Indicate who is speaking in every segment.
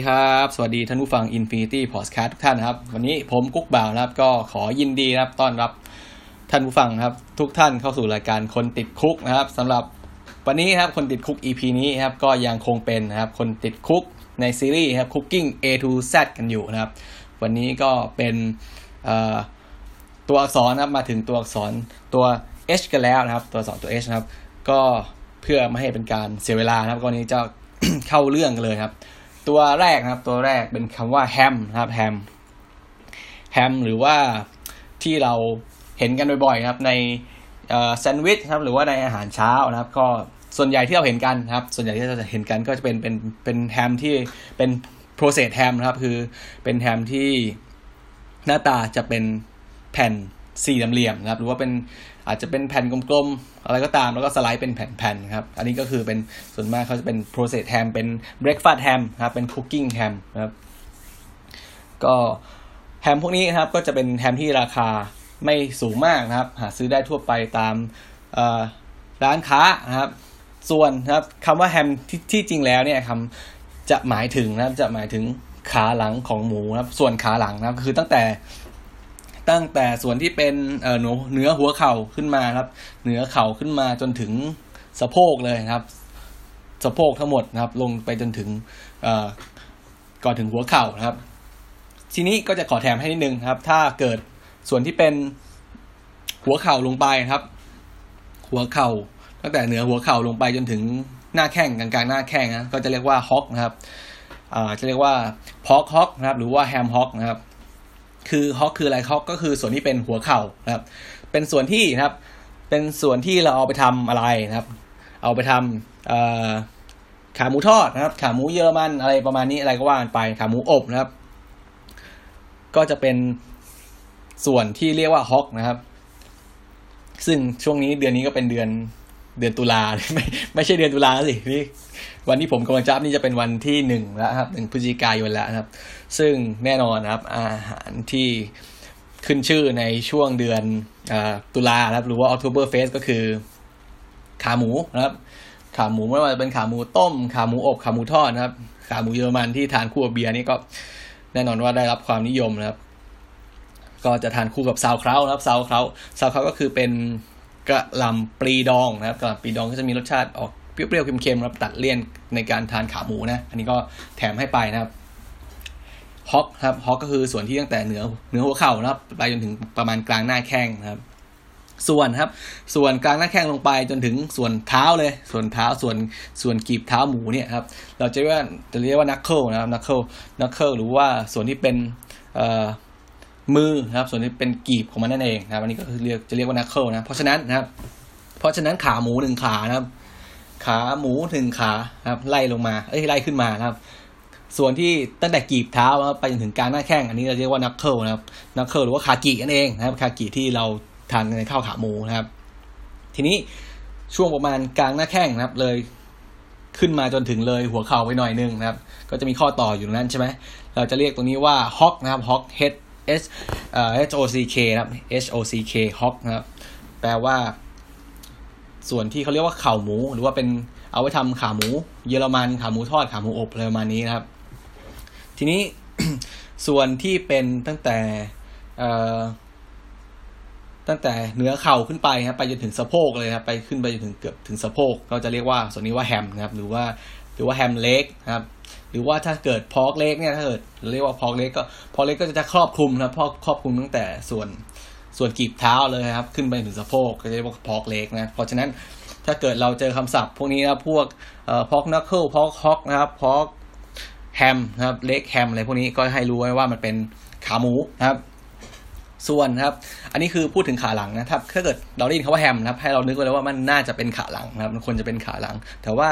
Speaker 1: สวัสดีครับ สวัสดีท่านผู้ฟัง Infinity Podcast ทุกท่านนะครับ วันนี้ผมกุ๊กบ่าวนะครับ ก็ขอยินดีนะครับต้อนรับท่านผู้ฟังครับ ทุกท่านเข้าสู่รายการคนติดคุกนะครับสำหรับวันนี้ครับคนติดคุก EP นี้ครับก็ยังคงเป็นนะครับคนติดคุกในซีรีส์ครับ Cooking A to Z กันอยู่นะครับ วันนี้ก็เป็นตัวอักษรนะครับมาถึงตัวอักษรตัว H กันแล้วนะครับ ตัวอักษรตัว H นะครับ ก็เพื่อไม่ให้เป็นการเสียเวลานะครับก็นี้จะเข้าเรื่องกันเลยครับ ตัวแรกนะครับ ตัวแรกเป็นคำว่าแฮมนะครับแฮมแฮมหรือว่าที่เราเห็นกันบ่อยๆครับในแซนด์วิชครับหรือว่าในอาหารเช้านะครับ ก็ส่วนใหญ่ที่เราเห็นกันครับ ส่วนใหญ่ที่เราจะเห็นกันก็จะเป็นเป็นเป็นแฮมที่เป็น process ham นะครับ คือเป็นแฮมที่หน้าตาจะเป็นแผ่นสี่เหลี่ยมนะครับ หรือว่าเป็น อาจจะเป็นแผ่นกลมๆ อะไรก็ตามแล้วก็สไลด์เป็นแผ่นๆครับ อันนี้ก็คือเป็นส่วนมากเขาจะเป็น process ham เป็น breakfast ham ครับ เป็น cooking ham นะครับ ก็แฮมพวกนี้นะครับก็จะเป็นแฮมที่ราคาไม่สูงมากนะครับ หาซื้อได้ทั่วไปตามร้านค้านะครับ ส่วนนะครับคำว่าแฮมที่ที่จริงแล้วเนี่ยคำจะหมายถึงนะครับจะหมายถึงขาหลังของหมูนะครับ ส่วนขาหลังนะครับคือตั้งแต่ ตั้งแต่ส่วนที่เป็นเอ่อเนื้อหัวเข่าขึ้นมาครับเนื้อเข่าขึ้นมาจนถึงสะโพกเลยครับ สะโพกทั้งหมดนะครับ ลงไปจนถึงเอ่อก่อนถึงหัวเข่านะครับ ทีนี้ก็จะขอแถมให้นิดนึงครับ ถ้าเกิดส่วนที่เป็นหัวเข่าลงไปครับ หัวเข่าตั้งแต่เหนือหัวเข่าลงไปจนถึงหน้าแข้งกลางๆหน้าแข้งนะก็จะเรียกว่าฮอกนะครับจะเรียกว่าพอกฮอกนะครับ หรือว่าแฮมฮอกนะครับ คือฮอกคืออะไรฮอกก็คือส่วนที่เป็นหัวเข่านะครับ เป็นส่วนที่นะครับ เป็นส่วนที่เราเอาไปทำอะไรนะครับ เอาไปทำขาหมูทอดนะครับ ขาหมูเยอรมันอะไรประมาณนี้อะไรก็ว่ากันไปขาหมูอบนะครับ ก็จะเป็นส่วนที่เรียกว่าฮอกนะครับ ซึ่งช่วงนี้เดือนนี้ก็เป็นเดือนเดือนตุลาไม่ไม่ใช่เดือนตุลาสินี่วันที่ผมกำลังจับนี่จะเป็นวันที่หนึ่งแล้วครับหนึ่งพฤศจิกายนแล้วนะครับ ซึ่งแน่นอนครับอาหารที่ขึ้นชื่อในช่วงเดือนอตุลาครับหรือว่า October Fest ก็คือ ขาหมูนะครับ ขาหมูไม่ว่าจะเป็นขาหมูต้ม ขาหมูอบขาหมูทอดนะครับ ขาหมูเยอรมันที่ทานคู่กับเบียร์นี่ก็แน่นอนว่าได้รับความนิยมนะครับ ก็จะทานคู่กับ sauerkraut นะครับ sauerkraut sauerkraut ก็คือเป็นกะหล่ำปลีดองนะครับกะหล่ำปลีดองก็จะมีรสชาติออกเปรี้ยวๆเค็มๆครับตัดเลี่ยนในการทานขาหมูนะ อันนี้ก็แถมให้ไปนะครับ hock ครับ hock ก็คือส่วนที่ตั้งแต่เหนือเหนือหัวเข่านะครับไปจนถึงประมาณกลางหน้าแข้งนะครับ ส่วนครับ ส่วนกลางหน้าแข้งลงไปจนถึงส่วนเท้าเลย ส่วนเท้าส่วนส่วนกีบเท้าหมูเนี่ยครับ เราจะเรียกว่าจะเรียกว่า knuckle นะครับ knuckleนักเคิลหรือว่าส่วนที่เป็นเอ่อมือนะครับ ส่วนที่เป็นกีบของมันนั่นเองนะครับอันนี้ก็คือเรียกจะเรียกว่านักเคิลนะเพราะฉะนั้นนะครับ เพราะฉะนั้นขาหมูหนึ่งขานะครับ ขาหมูหนึ่งขาครับ ไล่ลงมาเอ้ยไล่ขึ้นมานะครับ ส่วนที่ตั้งแต่กีบเท้าไปจนถึงกลางหน้าแข้งอันนี้เราเรียกว่านักเคิลนะครับนักเคิลหรือว่าขากีนั่นเองนะครับขากีที่เราทานในข้าวขาหมูนะครับ ทีนี้ช่วงประมาณกลางหน้าแข้งนะครับ เลยขึ้นมาจนถึงเลยหัวเข่าไปหน่อยนึงนะครับ ก็จะมีข้อต่ออยู่นั้นใช่ไหมเราจะเรียกตรงนี้ว่าฮอกนะครับฮอก H S เอ่อ H O C K นะครับ H O C K hog นะครับ แปลว่า ส่วนที่เขาเรียกว่าเข่าหมู หรือว่าเป็นเอาไว้ทำขาหมู เยอรมันขาหมูทอดขาหมูอบอะไรประมาณนี้นะครับ ทีนี้ส่วนที่เป็นตั้งแต่ตั้งแต่เนื้อเข่าขึ้นไปครับไปจนถึงสะโพกเลยครับไปขึ้นไปจนถึงเกือบถึงสะโพกก็จะเรียกว่าส่วนนี้ว่าแฮมนะครับ หรือว่าหรือว่าแฮมเล็กนะครับ หรือว่าถ้าเกิดพอกเล็กเนี่ยถ้าเกิดเรียกว่าพอกเล็กก็พอกเล็กก็จะครอบคลุมนะพอกครอบคลุมตั้งแต่ส่วนส่วนกีบเท้าเลยครับ ขึ้นไปถึงสะโพกก็จะเรียกว่าพอกเล็กนะเพราะฉะนั้นถ้าเกิดเราเจอคำศัพท์ พวกนี้นะพวกเอ่อพอกนักเคิลพอกฮอกนะครับพอก แฮมนะครับเล็กแฮมอะไรพวกนี้ก็ให้รู้ไว้ว่ามันเป็นขาหมูนะครับ ส่วนครับ อันนี้คือพูดถึงขาหลังนะครับ ถ้าเกิดเราได้ยินคำว่าแฮมนะครับ ให้เรานึกไว้แล้วว่ามันน่าจะเป็นขาหลังนะครับ มันควรจะเป็นขาหลัง แต่ว่า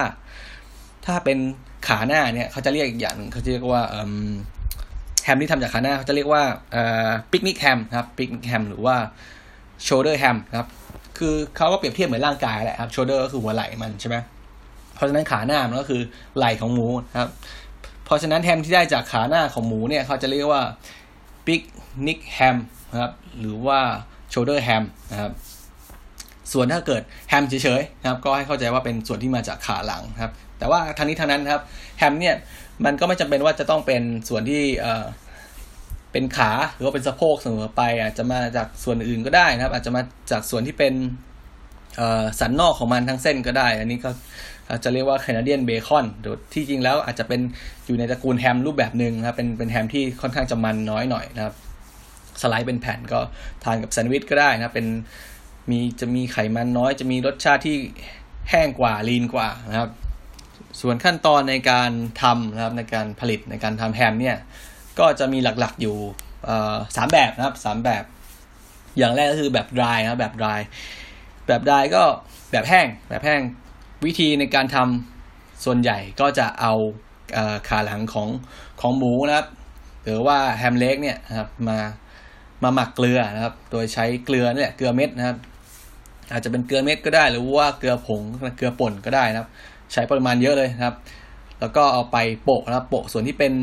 Speaker 1: ถ้าเป็นขาหน้าเนี่ยเขาจะเรียกอีกอย่างหนึ่งเขาจะเรียกว่าแฮมที่ทำจากขาหน้าเขาจะเรียกว่า picnic ham นะครับ picnic ham หรือว่า shoulder ham นะครับคือเขาก็เปรียบเทียบเหมือนร่างกายแหละครับ shoulder ก็คือหัวไหล่มันใช่ไหมเพราะฉะนั้นขาหน้ามันก็คือไหล่ของหมูนะครับ เพราะฉะนั้นแฮมที่ได้จากขาหน้าของหมูเนี่ยเขาจะเรียกว่า picnic ham ครับหรือว่า shoulder hamนะครับส่วนถ้าเกิดแฮมเฉยๆนะครับก็ให้เข้าใจว่าเป็นส่วนที่มาจากขาหลังครับแต่ว่าทางนี้ทางนั้นครับแฮมเนี่ยมันก็ไม่จำเป็นว่าจะต้องเป็นส่วนที่เอ่อเป็นขาหรือว่าเป็นสะโพกเสมอไป อาจจะมาจากส่วนอื่นก็ได้นะครับ อาจจะมาจากส่วนที่เป็น สันนอกของมันทั้งเส้นก็ได้ อันนี้ก็จะเรียกว่าแคนาเดียนเบคอนที่จริงแล้วอาจจะเป็นอยู่ในตระกูลแฮมรูปแบบหนึ่งนะครับเป็นเป็นแฮมที่ค่อนข้างจะมันน้อยหน่อยนะครับ สไลด์เป็นแผ่นก็ทานกับแซนด์วิชก็ได้นะเป็นมีจะมีไขมันน้อย จะมีรสชาติที่แห้งกว่าลีนกว่านะครับ ส่วนขั้นตอนในการทำนะครับในการผลิตในการทำแฮมเนี่ยก็จะมีหลักๆอยู่สามแบบนะครับสามแบบ อย่างแรกก็คือแบบ dry นะแบบ dry แบบ dry ก็แบบแห้งแบบแห้งวิธีในการทำส่วนใหญ่ก็จะเอาขาหลังของของหมูนะครับ หรือว่าแฮมเล็กเนี่ยนะครับมามาหมักเกลือนะครับ โดยใช้เกลือนี่ยเกลือเม็ดนะครับ อาจจะเป็นเกลือเม็ดก็ได้ หรือว่าเกลือผงเกลือป่นก็ได้นะครับ ใช้ปริมาณเยอะเลยนะครับ แล้วก็เอาไปโปะนะครับโปะส่วนที่เป็น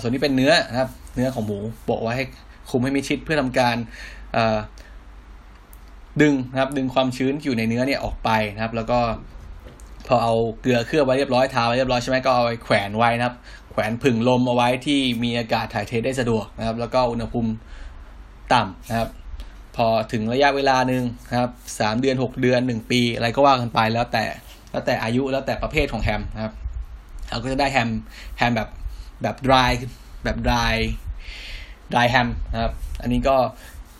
Speaker 1: ส่วนที่เป็นเนื้อนะครับ เนื้อของหมูโปะไว้ให้คุมให้มิชิดเพื่อทำการ ดึงนะครับ ดึงความชื้นอยู่ในเนื้อเนี่ยออกไปนะครับ แล้วก็พอเอาเกลือเคลือบไว้เรียบร้อยทาไว้เรียบร้อยใช่ไหมก็เอาไปแขวนไว้นะครับ แขวนผึ่งลมเอาไว้ที่มีอากาศถ่ายเทได้สะดวกนะครับ แล้วก็อุณหภูมิต่ำนะครับ พอถึงระยะเวลาหนึ่งนะครับสามเดือนหกเดือนหนึ่งปี อะไรก็ว่ากันไปแล้วแต่แล้วแต่อายุแล้วแต่ประเภทของแฮมนะครับเราก็จะได้แฮมแฮมแบบแบบ dry แบบ dry dry ham นะครับ อันนี้ก็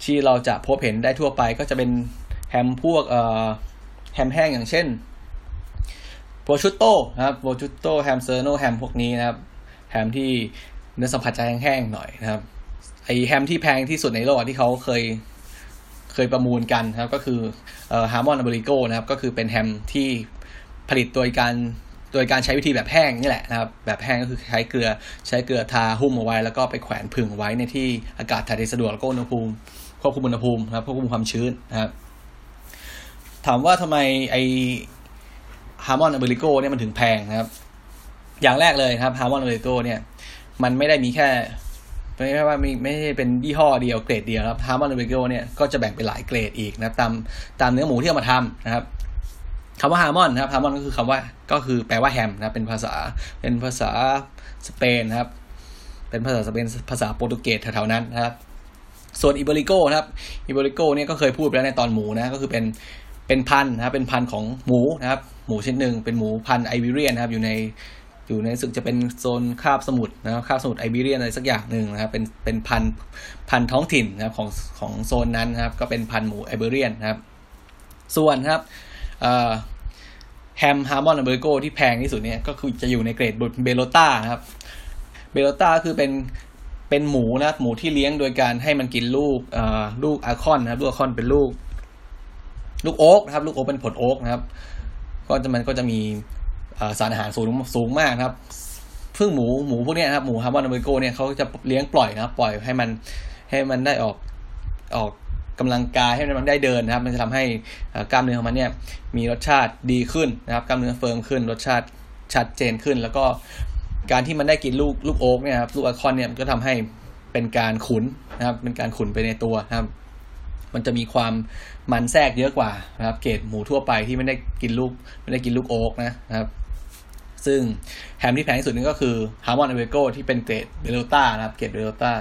Speaker 1: ที่เราจะพบเห็นได้ทั่วไปก็จะเป็นแฮมพวกแฮมแห้งอย่างเช่น prosciutto นะครับ prosciutto ham serrano ham พวกนี้นะครับแฮมที่เนื้อสัมผัสจะแห้งๆหน่อยนะครับไอ้แฮมที่แพงที่สุดในโลกที่เขาเคยเคยประมูลกันนะครับ ก็คือเอ่อ jamón ibérico นะครับ ก็คือเป็นแฮมที่ผลิตโดยการโดยการใช้วิธีแบบแห้งนี่แหละนะครับ แบบแห้งก็คือใช้เกลือใช้เกลือทาหุ้มเอาไว้ แล้วก็ไปแขวนผึ่งไว้ในที่อากาศถ่ายเทสะดวกแล้วก็อุณหภูมิ ควบคุมอุณหภูมินะครับควบคุมความชื้นนะครับ ถามว่าทำไมไอ้ jamón ibérico เนี่ยมันถึงแพงนะครับ อย่างแรกเลยครับ jamón ibérico เนี่ย มันไม่ได้มีแค่ไม่ใช่ว่ามีไม่ใช่เป็นยี่ห้อเดียวเกรดเดียวครับ jamón ibérico เนี่ยก็จะแบ่งเป็นหลายเกรดอีกนะตามตามเนื้อหมูที่เอามาทำนะครับคำว่า jamón นะครับ jamón ก็คือคำว่าก็คือแปลว่าแฮมนะเป็นภาษาเป็นภาษาสเปนนะครับ เป็นภาษาสเปนภาษาโปรตุเกสแถวๆนั้นนะครับ ส่วนอิบริโกนะครับอิบริโกเนี่ยก็เคยพูดไปแล้วในตอนหมูนะก็คือเป็นเป็นพันนะครับเป็นพันของหมูนะครับ หมูชนิดหนึ่งเป็นหมูพันไอวิเรียนนะครับ อยู่ในอยู่ในสึกจะเป็นโซนคาบสมุทรนะครับคาบสมุทรไอเบเรียนอะไรสักอย่างหนึ่งนะครับเป็นเป็นพันพันท้องถิ่นนะครับของของโซนนั้นนะครับ ก็เป็นพันหมูไอเบเรียนนะครับ ส่วนครับแฮม jamón ibérico ที่แพงที่สุดเนี่ยก็คือจะอยู่ในเกรด bellota นะครับ bellota คือเป็น เป็นหมูนะหมูที่เลี้ยงโดยการให้มันกินลูกอ่อลูก acorn นะครับลูก acorn เป็นลูก ลูกโอ๊กนะครับ ลูกโอ๊กเป็นผลโอ๊กนะครับ ก็จะมันก็จะมีสารอาหารสูงสูงมากนะครับซึ่งหมูหมูพวกนี้นะครับหมู jamón ibérico เนี่ยเขาจะเลี้ยงปล่อยนะครับ ปล่อยให้มันให้มันได้ออกออกกำลังกายให้มันได้เดินนะครับ มันจะทำให้กล้ามเนื้อของมันเนี่ยมีรสชาติดีขึ้นนะครับ กล้ามเนื้อ firm ขึ้น รสชาติชัดเจนขึ้น แล้วก็ การที่มันได้กินลูกลูกโอ๊กเนี่ยครับลูก acorn เนี่ยมันก็ทำให้เป็นการขุนนะครับ เป็นการขุนไปในตัวนะครับ มันจะมีความมันแทรกเยอะกว่านะครับ เกรดหมูทั่วไปที่ไม่ได้กินลูกไม่ได้กินลูกโอ๊กนะครับ ซึ่งแฮมที่แพงที่สุดนี่ก็คือ jamón ibérico ที่เป็นเกรด bellota นะครับเกรด bellota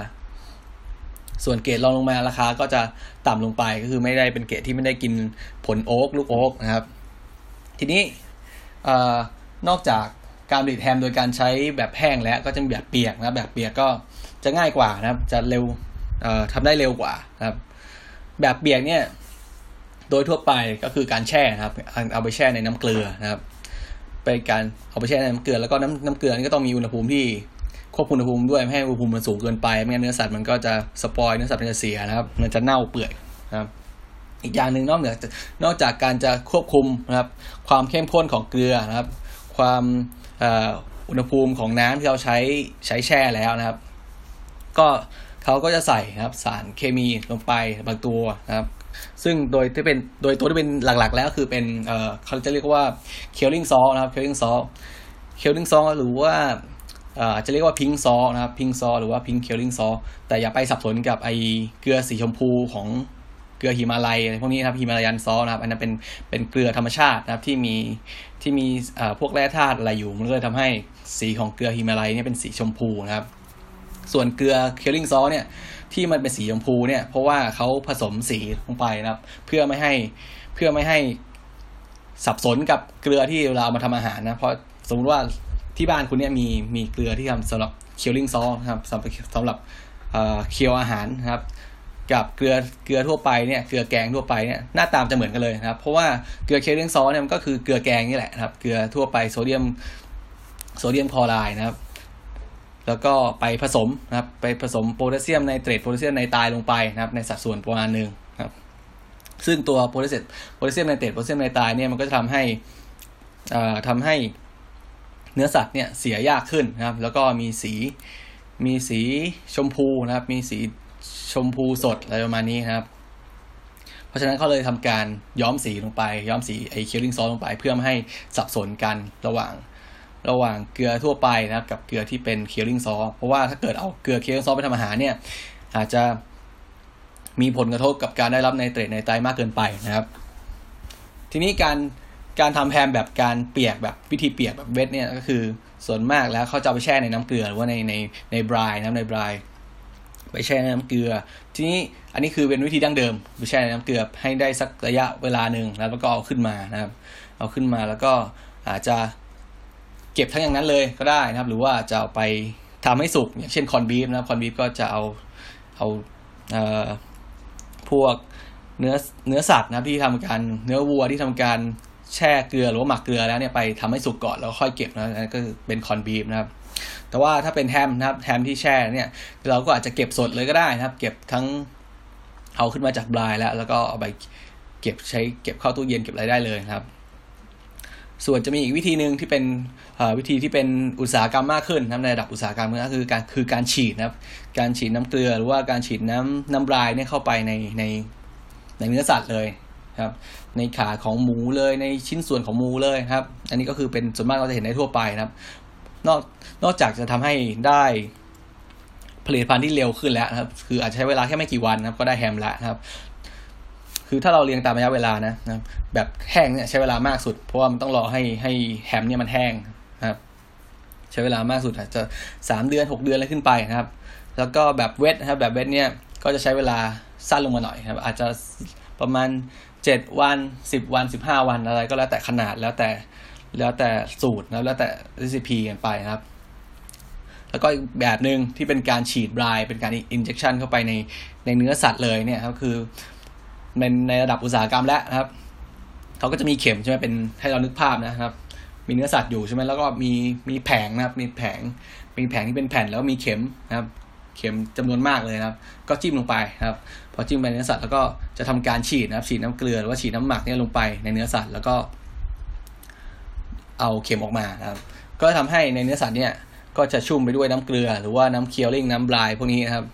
Speaker 1: ส่วนเกรดรองลงมาราคาก็จะต่ำลงไปก็คือไม่ได้เป็นเกรดที่ไม่ได้กินผลโอ๊กลูกโอ๊กนะครับ ทีนี้นอกจาก การผลิตแฮมโดยการใช้แบบแห้งแล้วก็จะมีแบบเปียกนะแบบเปียกก็จะง่ายกว่านะครับ จะเร็วทำได้เร็วกว่านะครับ แบบเปียกเนี่ย โดยทั่วไปก็คือการแช่นะครับ เอาไปแช่ในน้ำเกลือนะครับไปการเอาไปแช่ในน้ำเกลือแล้วก็น้ำน้ำเกลือนี่ก็ต้องมีอุณหภูมิที่ควบคุมอุณหภูมิด้วยไม่ให้อุณหภูมิมันสูงเกินไปไม่งั้นเนื้อสัตว์มันก็จะสปอยเนื้อสัตว์มันจะเสียนะครับ มันจะเน่าเปื่อยนะครับ อีกอย่างหนึ่งนอกเหนือนอกจากการจะควบคุมนะครับ ความเข้มข้นของเกลือนะครับ ความอุณหภูมิของน้ำที่เราใช้ใช้แช่แล้วนะครับ ก็เขาก็จะใส่นะครับสารเคมีลงไปบางตัวนะครับ ซึ่งโดยที่เป็นโดยตัวที่เป็นหลักๆ แล้วคือเป็นเอ่อเขาจะเรียกว่าเคลลิงซอลนะครับเคลลิงซอลเคลลิงซอลหรือว่าอาจจะเรียกว่าพิงซอนะครับพิงซอหรือว่าพิงเคลลิงซอแต่อย่าไปสับสนกับไอเกลือสีชมพูของ ลือหิมาลัยอะไรพวกนี้ครับหิมาลายันซอสนะครับ อันนั้นเป็นเป็นเกลือธรรมชาตินะครับที่มีที่มีพวกแร่ธาตุอะไรอยู่มันก็เลยทำให้สีของเกลือหิมาลัยเนี่ยเป็นสีชมพูนะครับ ส่วนเกลือเคลลิงซอสเนี่ยที่มันเป็นสีชมพูเนี่ยเพราะว่าเขาผสมสีลงไปนะครับ เพื่อไม่ให้เพื่อไม่ให้สับสนกับเกลือที่เรามาทำอาหารนะเพราะสมมติว่าที่บ้านคุณเนี่ยมีมีเกลือที่ทำสำหรับ curing salt ครับสำหรับสำหรับ cure อาหารนะครับ กับเกลือเกลือทั่วไปเนี่ยเกลือแกงทั่วไปเนี่ยหน้าตามันจะเหมือนกันเลยนะครับ เพราะว่าเกลือ curing salt เนี่ยมันก็คือเกลือแกงนี่แหละนะครับ เกลือทั่วไปโซเดียมโซเดียมคลอไรด์นะครับ แล้วก็ไปผสมนะครับ ไปผสมโพแทสเซียมไนเตรตโพแทสเซียมไนไตรต์ลงไปนะครับ ในสัดส่วนประมาณหนึ่งครับ ซึ่งตัวโพแทสเซียมโพแทสเซียมไนเตรตโพแทสเซียมไนไตรต์เนี่ยมันก็จะทำให้อ่าทำให้เนื้อสัตว์เนี่ยเสียยากขึ้นนะครับ แล้วก็มีสีมีสีชมพูนะครับ มีสี ชมพูสดอะไรประมาณนี้ครับ เพราะฉะนั้นเขาเลยทำการย้อมสีลงไป ย้อมสีไอ้ curing salt ลงไป เพื่อไม่ให้สับสนกันระหว่างระหว่างเกลือทั่วไปนะครับกับเกลือที่เป็น curing salt เพราะว่าถ้าเกิดเอาเกลือ curing salt ไปทำอาหารเนี่ยอาจจะมีผลกระทบกับการได้รับไนเตรตในไตมากเกินไปนะครับ ทีนี้การการทำแฮมแบบการเปียกแบบวิธีเปียกแบบเวทเนี่ยก็คือส่วนมากแล้วเขาจะไปแช่ในน้ำเกลือหรือว่าในในในบรายน้ำในบราย ไปแช่นน้ำเกลือ ทีนี้อันนี้คือเป็นวิธีดั้งเดิมไปแช่นน้ำเกลือให้ได้สักระยะเวลาหนึ่งแล้วก็เอาขึ้นมานะครับ เอาขึ้นมาแล้วก็อาจจะเก็บทั้งอย่างนั้นเลยก็ได้นะครับ หรือว่าจะเอาไปทำให้สุกอย่างเช่น corned beef นะ corned beef ก็จะเอาเอาเอ่อพวกเนื้อเนื้อสัตว์นะที่ทำการเนื้อวัวที่ทำการแช่เกลือหรือว่าหมักเกลือแล้วเนี่ยไปทำให้สุกก่อนแล้วค่อยเก็บนะนั่นก็เป็น corned beef นะครับ แต่ว่าถ้าเป็นแฮมนะครับแฮมที่แช่เนี่ยเราก็อาจจะเก็บสดเลยก็ได้นะครับ เก็บทั้งเอาขึ้นมาจาก brine แล้ว แล้วก็เอาไปเก็บใช้เก็บเข้าตู้เย็นเก็บอะไรได้เลยนะครับ ส่วนจะมีอีกวิธีหนึ่งที่เป็นวิธีที่เป็นอุตสาหกรรมมากขึ้นนะในระดับอุตสาหกรรมก็คือการคือการฉีดนะครับ การฉีดน้ำเกลือหรือว่าการฉีดน้ำน้ำบลายเนี่ยเข้าไปในในในเนื้อสัตว์เลยครับในขาของหมูเลยในชิ้นส่วนของหมูเลยครับ อันนี้ก็คือเป็นส่วนมากเราจะเห็นได้ทั่วไปนะครับ นอกนอกจากจะทำให้ได้ผลิตภัณฑ์ที่เร็วขึ้นแล้วครับ คืออาจจะใช้เวลาแค่ไม่กี่วันนะครับ ก็ได้แฮมแล้วนะครับ คือถ้าเราเรียงตามระยะเวลานะนะแบบแห้งเนี่ยใช้เวลามากสุด เพราะว่ามันต้องรอให้ให้แฮมเนี่ยมันแห้งครับ ใช้เวลามากสุดอาจจะสามเดือนหกเดือนอะไรขึ้นไปนะครับ แล้วก็แบบเวทนะครับ แบบเวทเนี่ยก็จะใช้เวลาสั้นลงมาหน่อยครับ อาจจะประมาณเจ็ดวันสิบวันสิบห้าวันอะไรก็แล้วแต่ขนาดแล้วแต่ แล้วแต่สูตรนะแล้วแต่รีซิปีกันไปนะครับ แล้วก็อีกแบบหนึ่งที่เป็นการฉีดบรายเป็นการอินเจคชันเข้าไปในในเนื้อสัตว์เลยเนี่ยครับคือในในระดับอุตสาหกรรมแล้วนะครับเขาก็จะมีเข็มใช่ไหมเป็นให้เรานึกภาพนะครับ มีเนื้อสัตว์อยู่ใช่ไหมแล้วก็มีมีแผงนะครับ มีแผงมีแผงที่เป็นแผ่นแล้วมีเข็มนะครับ เข็มจำนวนมากเลยนะครับ ก็จิ้มลงไปนะครับ พอจิ้มไปเนื้อสัตว์แล้วก็จะทำการฉีดนะครับ ฉีดน้ำเกลือหรือว่าฉีดน้ำหมักเนี่ยลงไปในเนื้อสัตว์แล้วก็ เอาเข็มออกมานะครับ ก็ทำให้ในเนื้อสัตว์เนี่ยก็จะชุ่มไปด้วยน้ำเกลือ หรือว่าน้ำเคียวลิงน้ำบลายพวกนี้นะครับ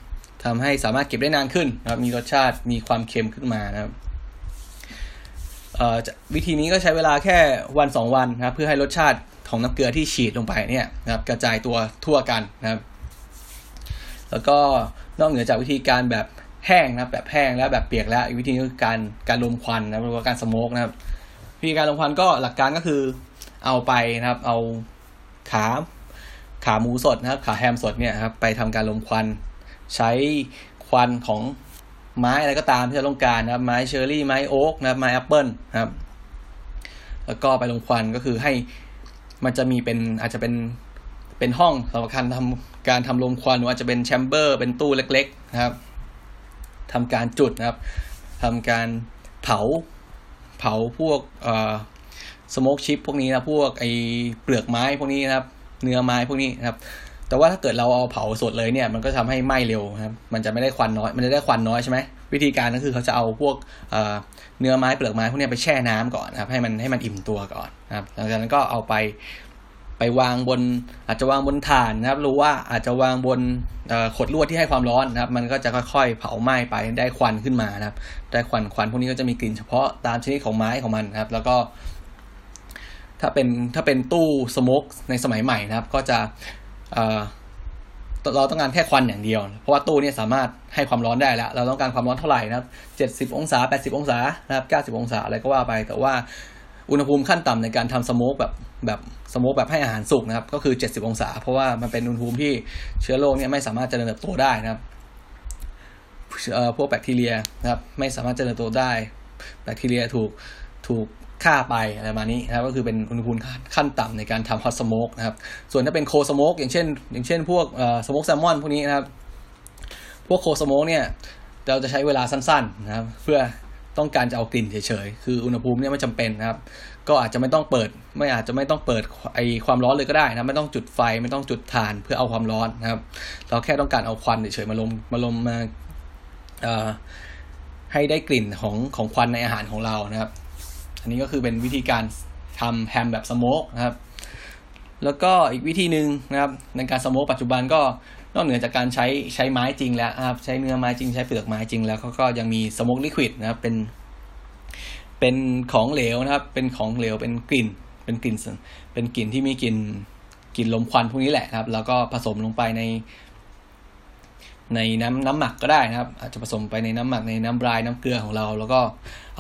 Speaker 1: ทำให้สามารถเก็บได้นานขึ้นนะครับ มีรสชาติมีความเค็มขึ้นมานะครับวิธีนี้ก็ใช้เวลาแค่วันสองวันนะครับ เพื่อให้รสชาติของน้ำเกลือที่ฉีดลงไปเนี่ยนะครับ กระจายตัวทั่วกันนะครับ แล้วก็นอกเหนือจากวิธีการแบบแห้งนะแบบแห้งแล้วแบบเปียกแล้วอีกวิธีคือการการลมควันนะหรือว่าการสโมกนะครับวิธีการลมควันก็หลักการก็คือ เอาไปนะครับ เอาขาขาหมูสดนะครับ ขาแฮมสดเนี่ยครับไปทำการลมควัน ใช้ควันของไม้อะไรก็ตามที่เราต้องการนะครับ ไม้เชอร์รี่ไม้โอ๊กนะครับไม้แอปเปิลนะครับ แล้วก็ไปลมควันก็คือให้มันจะมีเป็นอาจจะเป็นเป็นห้องสำหรับการทำการทำลมควันหรืออาจจะเป็น chamber เป็นตู้เล็ก ๆ นะครับทำการจุดนะครับทำการเผาเผาพวก สโมกชิปพวกนี้นะพวกไอเปลือกไม้พวกนี้นะครับ เนื้อไม้พวกนี้นะครับ แต่ว่าถ้าเกิดเราเอาเผาสดเลยเนี่ย มันก็ทำให้ไหม้เร็วนะครับ มันจะไม่ได้ควันน้อย มันจะได้ควันน้อยใช่ไหมวิธีการก็คือเขาจะเอาพวกเนื้อไม้เปลือกไม้พวกนี้ไปแช่น้ำก่อนนะครับ ให้มันให้มันอิ่มตัวก่อนนะครับ หลังจากนั้นก็เอาไปไปวางบนอาจจะวางบนถ่านนะครับหรือว่าอาจจะวางบนขดลวดที่ให้ความร้อนนะครับ มันก็จะค่อยๆ เผาไหม้ไปได้ควันขึ้นมานะครับ ได้ควันควันพวกนี้ก็จะมีกลิ่นเฉพาะตามชนิดของไม้ของมันนะครับ แล้วก็ ถ้าเป็นถ้าเป็นตู้สโมกในสมัยใหม่นะครับ ก็จะเราต้องการแค่ควันอย่างเดียว เพราะว่าตู้เนี่ยสามารถให้ความร้อนได้แล้ว เราต้องการความร้อนเท่าไหร่นะครับเจ็ดสิบองศาแปดสิบองศานะครับเก้าสิบองศาอะไรก็ว่าไป แต่ว่าอุณหภูมิขั้นต่ำในการทำสโมกแบบแบบสโมกแบบให้อาหารสุกนะครับ ก็คือเจ็ดสิบองศา เพราะว่ามันเป็นอุณหภูมิที่เชื้อโรคเนี่ยไม่สามารถเจริญเติบโตได้นะครับพวกแบคทีเรียนะครับไม่สามารถเจริญเติบโตได้ แบคทีเรียถูกถูก ฆ่าไปอะไรประมาณนี้นะครับก็คือเป็นอุณหภูมิขั้นต่ำในการทำฮอตสโมกนะครับส่วนถ้าเป็นโคสโมกอย่างเช่น อย่างเช่นพวกสโมกแซลมอนพวกนี้นะครับ พวกโคสโมกเนี่ยเราจะใช้เวลาสั้นๆนะครับ เพื่อต้องการจะเอากลิ่นเฉยๆ คืออุณหภูมิเนี่ยไม่จำเป็นนะครับ ก็อาจจะไม่ต้องเปิด ไม่อาจจะไม่ต้องเปิดไอความร้อนเลยก็ได้นะ ไม่ต้องจุดไฟ ไม่ต้องจุดถ่านเพื่อเอาความร้อนนะครับ เราแค่ต้องการเอาควันเฉยๆ มาลม มาลมมาให้ได้กลิ่นของของควันในอาหารของเรานะครับ อันนี้ก็คือเป็นวิธีการทำแฮมแบบสโมกนะครับ แล้วก็อีกวิธีหนึ่งนะครับในการสโมกปัจจุบันก็นอกเหนือจากการใช้ใช้ไม้จริงแล้วนะครับใช้เนื้อไม้จริงใช้เปลือกไม้จริงแล้วเขาก็ยังมีสโมกลิควิดนะครับเป็น เป็นของเหลวนะครับ เป็นของเหลวเป็นกลิ่น เป็นกลิ่นเป็นกลิ่นที่มีกลิ่นกลิ่นลมควันพวกนี้แหละนะครับ แล้วก็ผสมลงไปใน ในน้ำน้ำหมักก็ได้นะครับ อาจจะผสมไปในน้ำหมักในน้ำบรายน้ำเกลือของเรา แล้วก็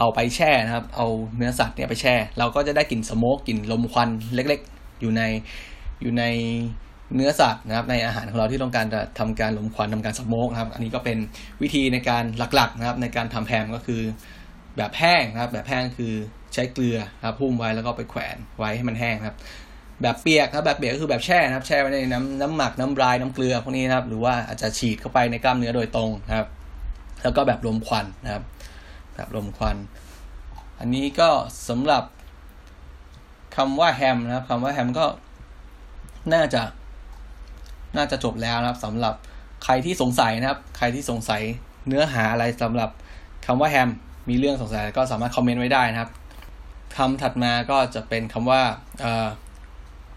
Speaker 1: เอาไปแช่นะครับ เอาเนื้อสัตว์เนี่ยไปแช่ เราก็จะได้กลิ่นสโมกกลิ่นลมควันเล็กๆ อยู่ในอยู่ในเนื้อสัตว์นะครับในอาหารของเราที่ต้องการจะทำการลมควันทำการสโมกนะครับ อันนี้ก็เป็นวิธีในการหลักๆนะครับ ในการทำแฮมก็คือแบบแห้งนะครับ แบบแห้งคือใช้เกลือครับพุ่มไว้แล้วก็ไปแขวนไว้ให้มันแห้งครับ แบบเปียกครับแบบเปียกก็คือแบบแช่นะครับ แช่ไว้ในน้ำน้ำหมักน้ำรายน้ำเกลือพวกนี้นะครับ หรือว่าอาจจะฉีดเข้าไปในกล้ามเนื้อโดยตรงนะครับ แล้วก็แบบลมควันนะครับ แบบลมควัน อันนี้ก็สำหรับคำว่าแฮมนะครับคำว่าแฮมก็น่าจะ น่าจะจบแล้วนะครับสำหรับใครที่สงสัยนะครับ ใครที่สงสัยเนื้อหาอะไรสำหรับคำว่าแฮมมีเรื่องสงสัยก็สามารถคอมเมนต์ไว้ได้นะครับคำถัดมาก็จะเป็นคำว่า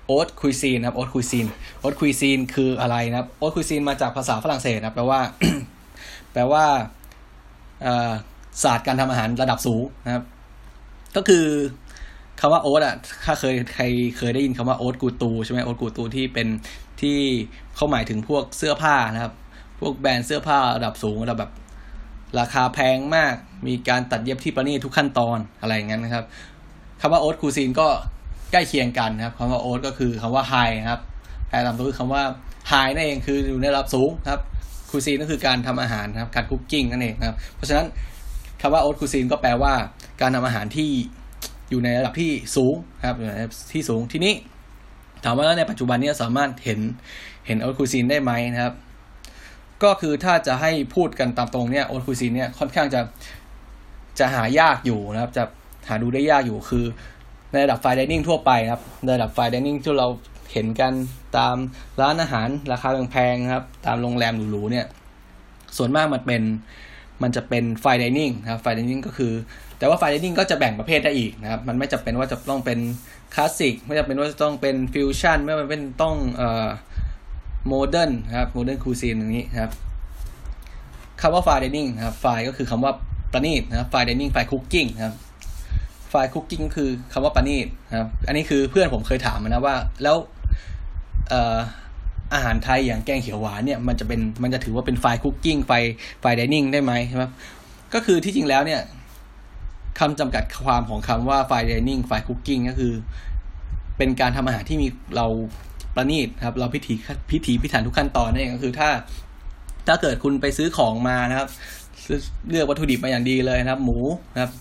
Speaker 1: โอ๊ตคุยซีนครับโอ๊ตคุยซีนโอ๊ตคุยซีนคืออะไรนะครับโอ๊ตคุยซีนมาจากภาษาฝรั่งเศสนะแปลว่า แปลว่า ศาสตร์การทำอาหารระดับสูงนะครับ ก็คือคำว่าโอ๊ตอะ ถ้าเคยใครเคยได้ยินคำว่าโอ๊ตกูตูใช่ไหมโอ๊ตกูตูที่เป็นที่เขาหมายถึงพวกเสื้อผ้านะครับ พวกแบรนด์เสื้อผ้าระดับสูงระดับแบบ ราคาแพงมาก มีการตัดเย็บที่ประณีตทุกขั้นตอนอะไรอย่างนั้นนะครับคำว่า haute cuisine ก็ใกล้เคียงกันนะครับคำว่า haute ก็คือคำว่า high นะครับแปลตามตัวคือคำว่า high นั่นเองคืออยู่ในระดับสูงครับ cuisine ก็คือการทำอาหารครับ การ cooking นั่นเองครับ เพราะฉะนั้น คำว่า haute cuisine ก็แปลว่าการทำอาหารที่อยู่ในระดับที่สูงครับอยู่ในที่สูงทีนี้ ถามว่าแล้วในปัจจุบันนี้สามารถเห็นเห็น haute cuisine ได้ไหมนะครับ ก็คือถ้าจะให้พูดกันตามตรงเนี่ย haute cuisine เนี่ยค่อนข้างจะจะหายากอยู่นะครับ จะหาดูได้ยากอยู่คือ ในระดับ fine dining ทั่วไปครับในระดับ fine dining ที่เราเห็นกันตามร้านอาหารราคาแพงๆครับ ตามโรงแรมหรูๆเนี่ย ส่วนมากมันเป็น มันจะเป็น fine dining ครับ fine dining ก็คือ แต่ว่า fine dining ก็จะแบ่งประเภทได้อีกนะครับ มันไม่จำเป็นว่าจะต้องเป็นคลาสสิกไม่จำเป็นว่าจะต้องเป็นฟิวชั่นไม่จำเป็นต้องเอ่อ modern ครับ modern cuisine อย่างนี้ครับคำว่า fine dining ครับ fine ก็คือคำว่าประณีตนะครับ fine dining fine cooking ครับ fine cooking คือคำว่าประณีตครับอันนี้คือเพื่อนผมเคยถามมานะว่าแล้วอ อาหารไทยอย่างแกงเขียวหวานเนี่ยมันจะเป็นมันจะถือว่าเป็น fine cooking fine fine dining ได้ไหมใช่ไหมก็คือที่จริงแล้วเนี่ยคำจำกัดความของคำว่า fine dining fine cooking ก็คือ เป็นการทำอาหารที่มีเราประณีตครับ เราพิถีพิถีพิถันทุกขั้นตอนนั่นเองก็คือถ้าถ้าเกิดคุณไปซื้อของมานะครับ เลือกวัตถุดิบมาอย่างดีเลยนะครับ หมูนะครับ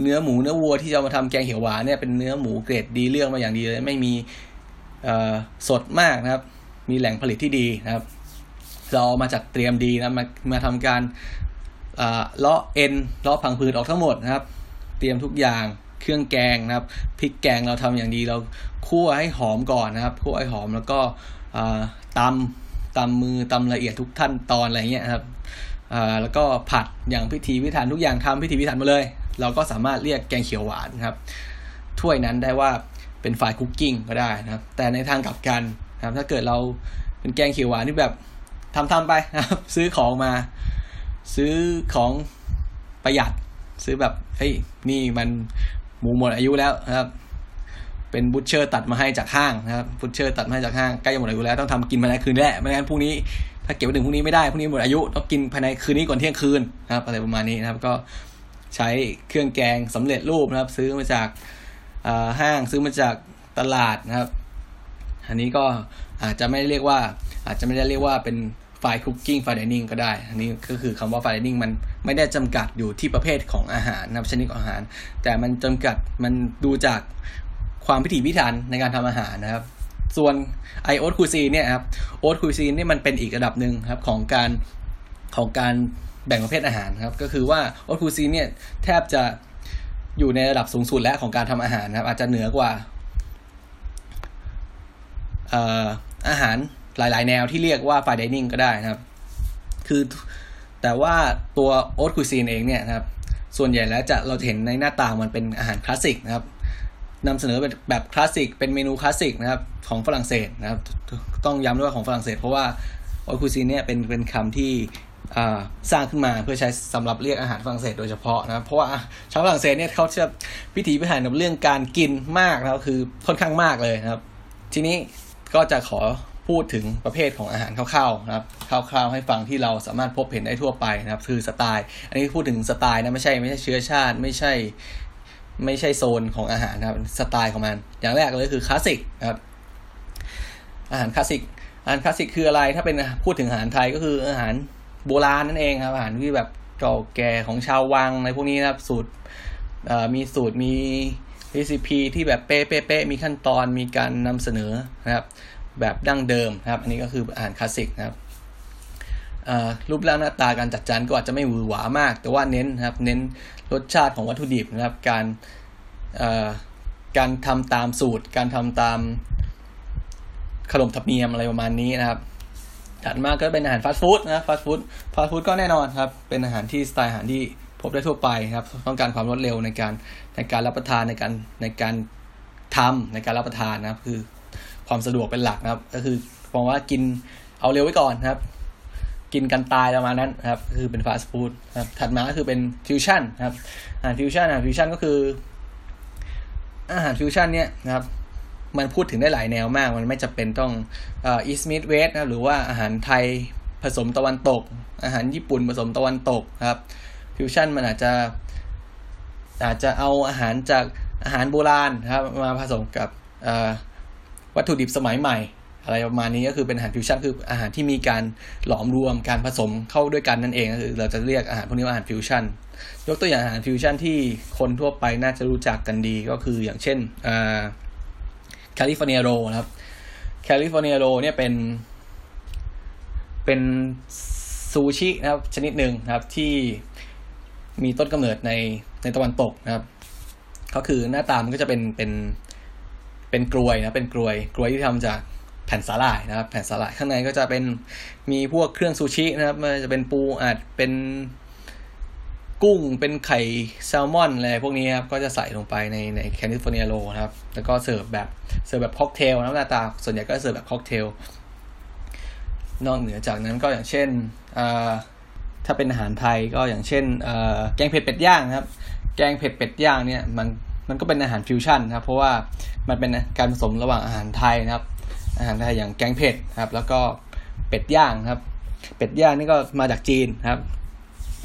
Speaker 1: เนื้อหมูเนื้อวัวที่จะมาทำแกงเขียวหวานเนี่ยเป็นเนื้อหมูเกรดดีเลือกมาอย่างดีเลย ไม่มีสดมากนะครับ มีแหล่งผลิตที่ดีนะครับ เราเอามาจัดเตรียมดีนะมามาทำการเลาะเอ็นเลาะพังผืดออกทั้งหมดนะครับ เตรียมทุกอย่างเครื่องแกงนะครับพริกแกงเราทำอย่างดีเราคั่วให้หอมก่อนนะครับคั่วให้หอมแล้วก็ตำตำมือตำละเอียดทุกท่านตอนอะไรเงี้ยครับแล้วก็ผัดอย่างพิธีพิถันทุกอย่างทำพิธีพิถันมาเลย เราก็สามารถเรียกแกงเขียวหวานครับถ้วยนั้นได้ว่าเป็น fine cooking ก็ได้นะครับ แต่ในทางกลับกัน นะครับถ้าเกิดเราเป็นแกงเขียวหวานที่แบบทำทำไปนะครับ ซื้อของมา ซื้อของประหยัด ซื้อแบบเฮ้ยนี่มันหมูหมดอายุแล้วนะครับ เป็น butcher ตัดมาให้จากห้างนะครับ butcher ตัดมาให้จากห้างใกล้จะหมดอายุแล้วต้องทำกินภายในคืนแหละไม่งั้นพรุ่งนี้ถ้าเก็บไว้ถึงพรุ่งนี้ไม่ได้พรุ่งนี้หมดอายุต้องกินภายในคืนนี้ก่อนเที่ยงคืนนะครับอะไรประมาณนี้นะครับก็ใช้เครื่องแกงสำเร็จรูปนะครับ ซื้อมาจากห้างซื้อมาจากตลาดนะครับ อันนี้ก็อาจจะไม่เรียกว่า อาจจะไม่ได้เรียกว่าเป็น fine cooking fine dining ก็ได้ อันนี้ก็คือคำว่า fine dining มันไม่ได้จำกัดอยู่ที่ประเภทของอาหารนะครับชนิดของอาหาร แต่มันจำกัดมันดูจากความพิถีพิถันในการทำอาหารนะครับ ส่วนไอ haute cuisine เนี่ยครับ haute cuisine นี่มันเป็นอีกระดับหนึ่งครับของการของการแบ่งประเภทอาหารครับ ก็คือว่า haute cuisine เนี่ยแทบจะอยู่ในระดับสูงสุดแล้วของการทำอาหารนะครับ อาจจะเหนือกว่า อาหารหลาย ๆ แนวที่เรียกว่า fine dining ก็ได้นะครับ คือแต่ว่าตัว haute cuisine เองเนี่ยนะครับ ส่วนใหญ่แล้วจะเราจะเห็นในหน้าตามันเป็นอาหารคลาสสิกนะครับนำเสนอแบบคลาสสิกเป็นเมนูคลาสสิกนะครับของฝรั่งเศสนะครับ ต้องย้ำด้วยว่าของฝรั่งเศส เพราะว่าโอ๊ตคูซีนเนี่ยเป็นเป็นคำที่สร้างขึ้นมาเพื่อใช้สำหรับเรียกอาหารฝรั่งเศสโดยเฉพาะนะเพราะว่าชาวฝรั่งเศสเนี่ยเขาจะพิถีพิถันกับเรื่องการกินมากนะครับคือค่อนข้างมากเลยนะครับ ทีนี้ ก็จะขอพูดถึงประเภทของอาหารคร่าวๆนะครับคร่าวๆให้ฟังที่เราสามารถพบเห็นได้ทั่วไปนะครับ คือสไตล์ อันนี้พูดถึงสไตล์นะไม่ใช่ไม่ใช่เชื้อชาติ ไม่ใช่ไม่ใช่โซนของอาหารนะครับสไตล์ของมัน อย่างแรกเลยคือคลาสสิกนะครับอาหารคลาสสิกอาหารคลาสสิกคืออะไรถ้าเป็นพูดถึงอาหารไทยก็คืออาหารโบราณนั่นเองครับอาหารที่แบบเก่าแก่ของชาววังอะไรพวกนี้นะครับสูตรมีสูตรมี recipe ที่แบบเป๊ะๆมีขั้นตอนมีการนำเสนอนะครับแบบดั้งเดิมนะครับ อันนี้ก็คืออาหารคลาสสิกนะครับรูปร่างหน้าตาการจัดจานก็อาจจะไม่หวือหวามาก แต่ว่าเน้นนะครับ เน้นรสชาติของวัตถุดิบนะครับ การการทำตามสูตร การทำตามขนมธรรมเนียมอะไรประมาณนี้นะครับ ถัดมาก็เป็นอาหารฟาสต์ฟู้ดนะฟาสต์ฟู้ดฟาสต์ฟู้ดก็แน่นอนครับ เป็นอาหารที่สไตล์อาหารที่ พบได้ทั่วไปครับ ต้องการความรวดเร็วในการในการรับประทานในการในการทำในการรับประทานนะครับ คือความสะดวกเป็นหลักนะครับ ก็คือมองว่ากินเอาเร็วไว้ก่อนครับ กินกันตายประมาณนั้นครับ คือเป็นฟาสต์ฟู้ดครับ ถัดมาก็คือเป็นฟิวชั่นครับอาหารฟิวชั่นอาหารฟิวชั่นก็คือ อาหารฟิวชั่นเนี่ยนะครับมันพูดถึงได้หลายแนวมาก มันไม่จำเป็นต้อง East meets West นะหรือว่าอาหารไทยผสมตะวันตก อาหารญี่ปุ่นผสมตะวันตกครับ ฟิวชั่นมันอาจจะอาจจะเอาอาหารจากอาหารโบราณครับมาผสมกับวัตถุดิบสมัยใหม่ อะไรประมาณนี้ก็คือเป็นอาหารฟิวชั่นคืออาหารที่มีการหลอมรวมการผสมเข้าด้วยกันนั่นเองก็คือเราจะเรียกอาหารพวกนี้ว่าอาหารฟิวชั่นยกตัวอย่างอาหารฟิวชั่นที่คนทั่วไปน่าจะรู้จักกันดีก็คืออย่างเช่น California roll นะครับ California roll เนี่ยเป็น เป็นซูชินะครับชนิดหนึ่งนะครับที่ มีต้นกำเนิดในในตะวันตกนะครับ ก็คือหน้าตามันก็จะเป็นเป็นเป็นกรวยนะเป็นกรวยกรวยที่ทำจากแผ่นสาหร่ายนะครับ แผ่นสาหร่ายข้างในก็จะเป็นมีพวกเครื่องซูชินะครับมันจะเป็นปูอาจเป็นกุ้งเป็นไข่แซลมอนอะไรพวกนี้ครับก็จะใส่ลงไปในใน California roll นะครับ แล้วก็เสิร์ฟแบบเสิร์ฟแบบค็อกเทลนะหน้าตาส่วนใหญ่ก็เสิร์ฟแบบค็อกเทลนอกเหนือจากนั้นก็อย่างเช่นอ่า ถ้าเป็นอาหารไทยก็อย่างเช่นแกงเผ็ดเป็ดย่างครับ แกงเผ็ดเป็ดย่างเนี่ยมันมันก็เป็นอาหารฟิวชั่นครับเพราะว่ามันเป็นการผสมระหว่างอาหารไทยนะครับ อาหารไทยอย่างแกงเผ็ดครับ แล้วก็เป็ดย่างครับ เป็ดย่างนี่ก็มาจากจีนครับ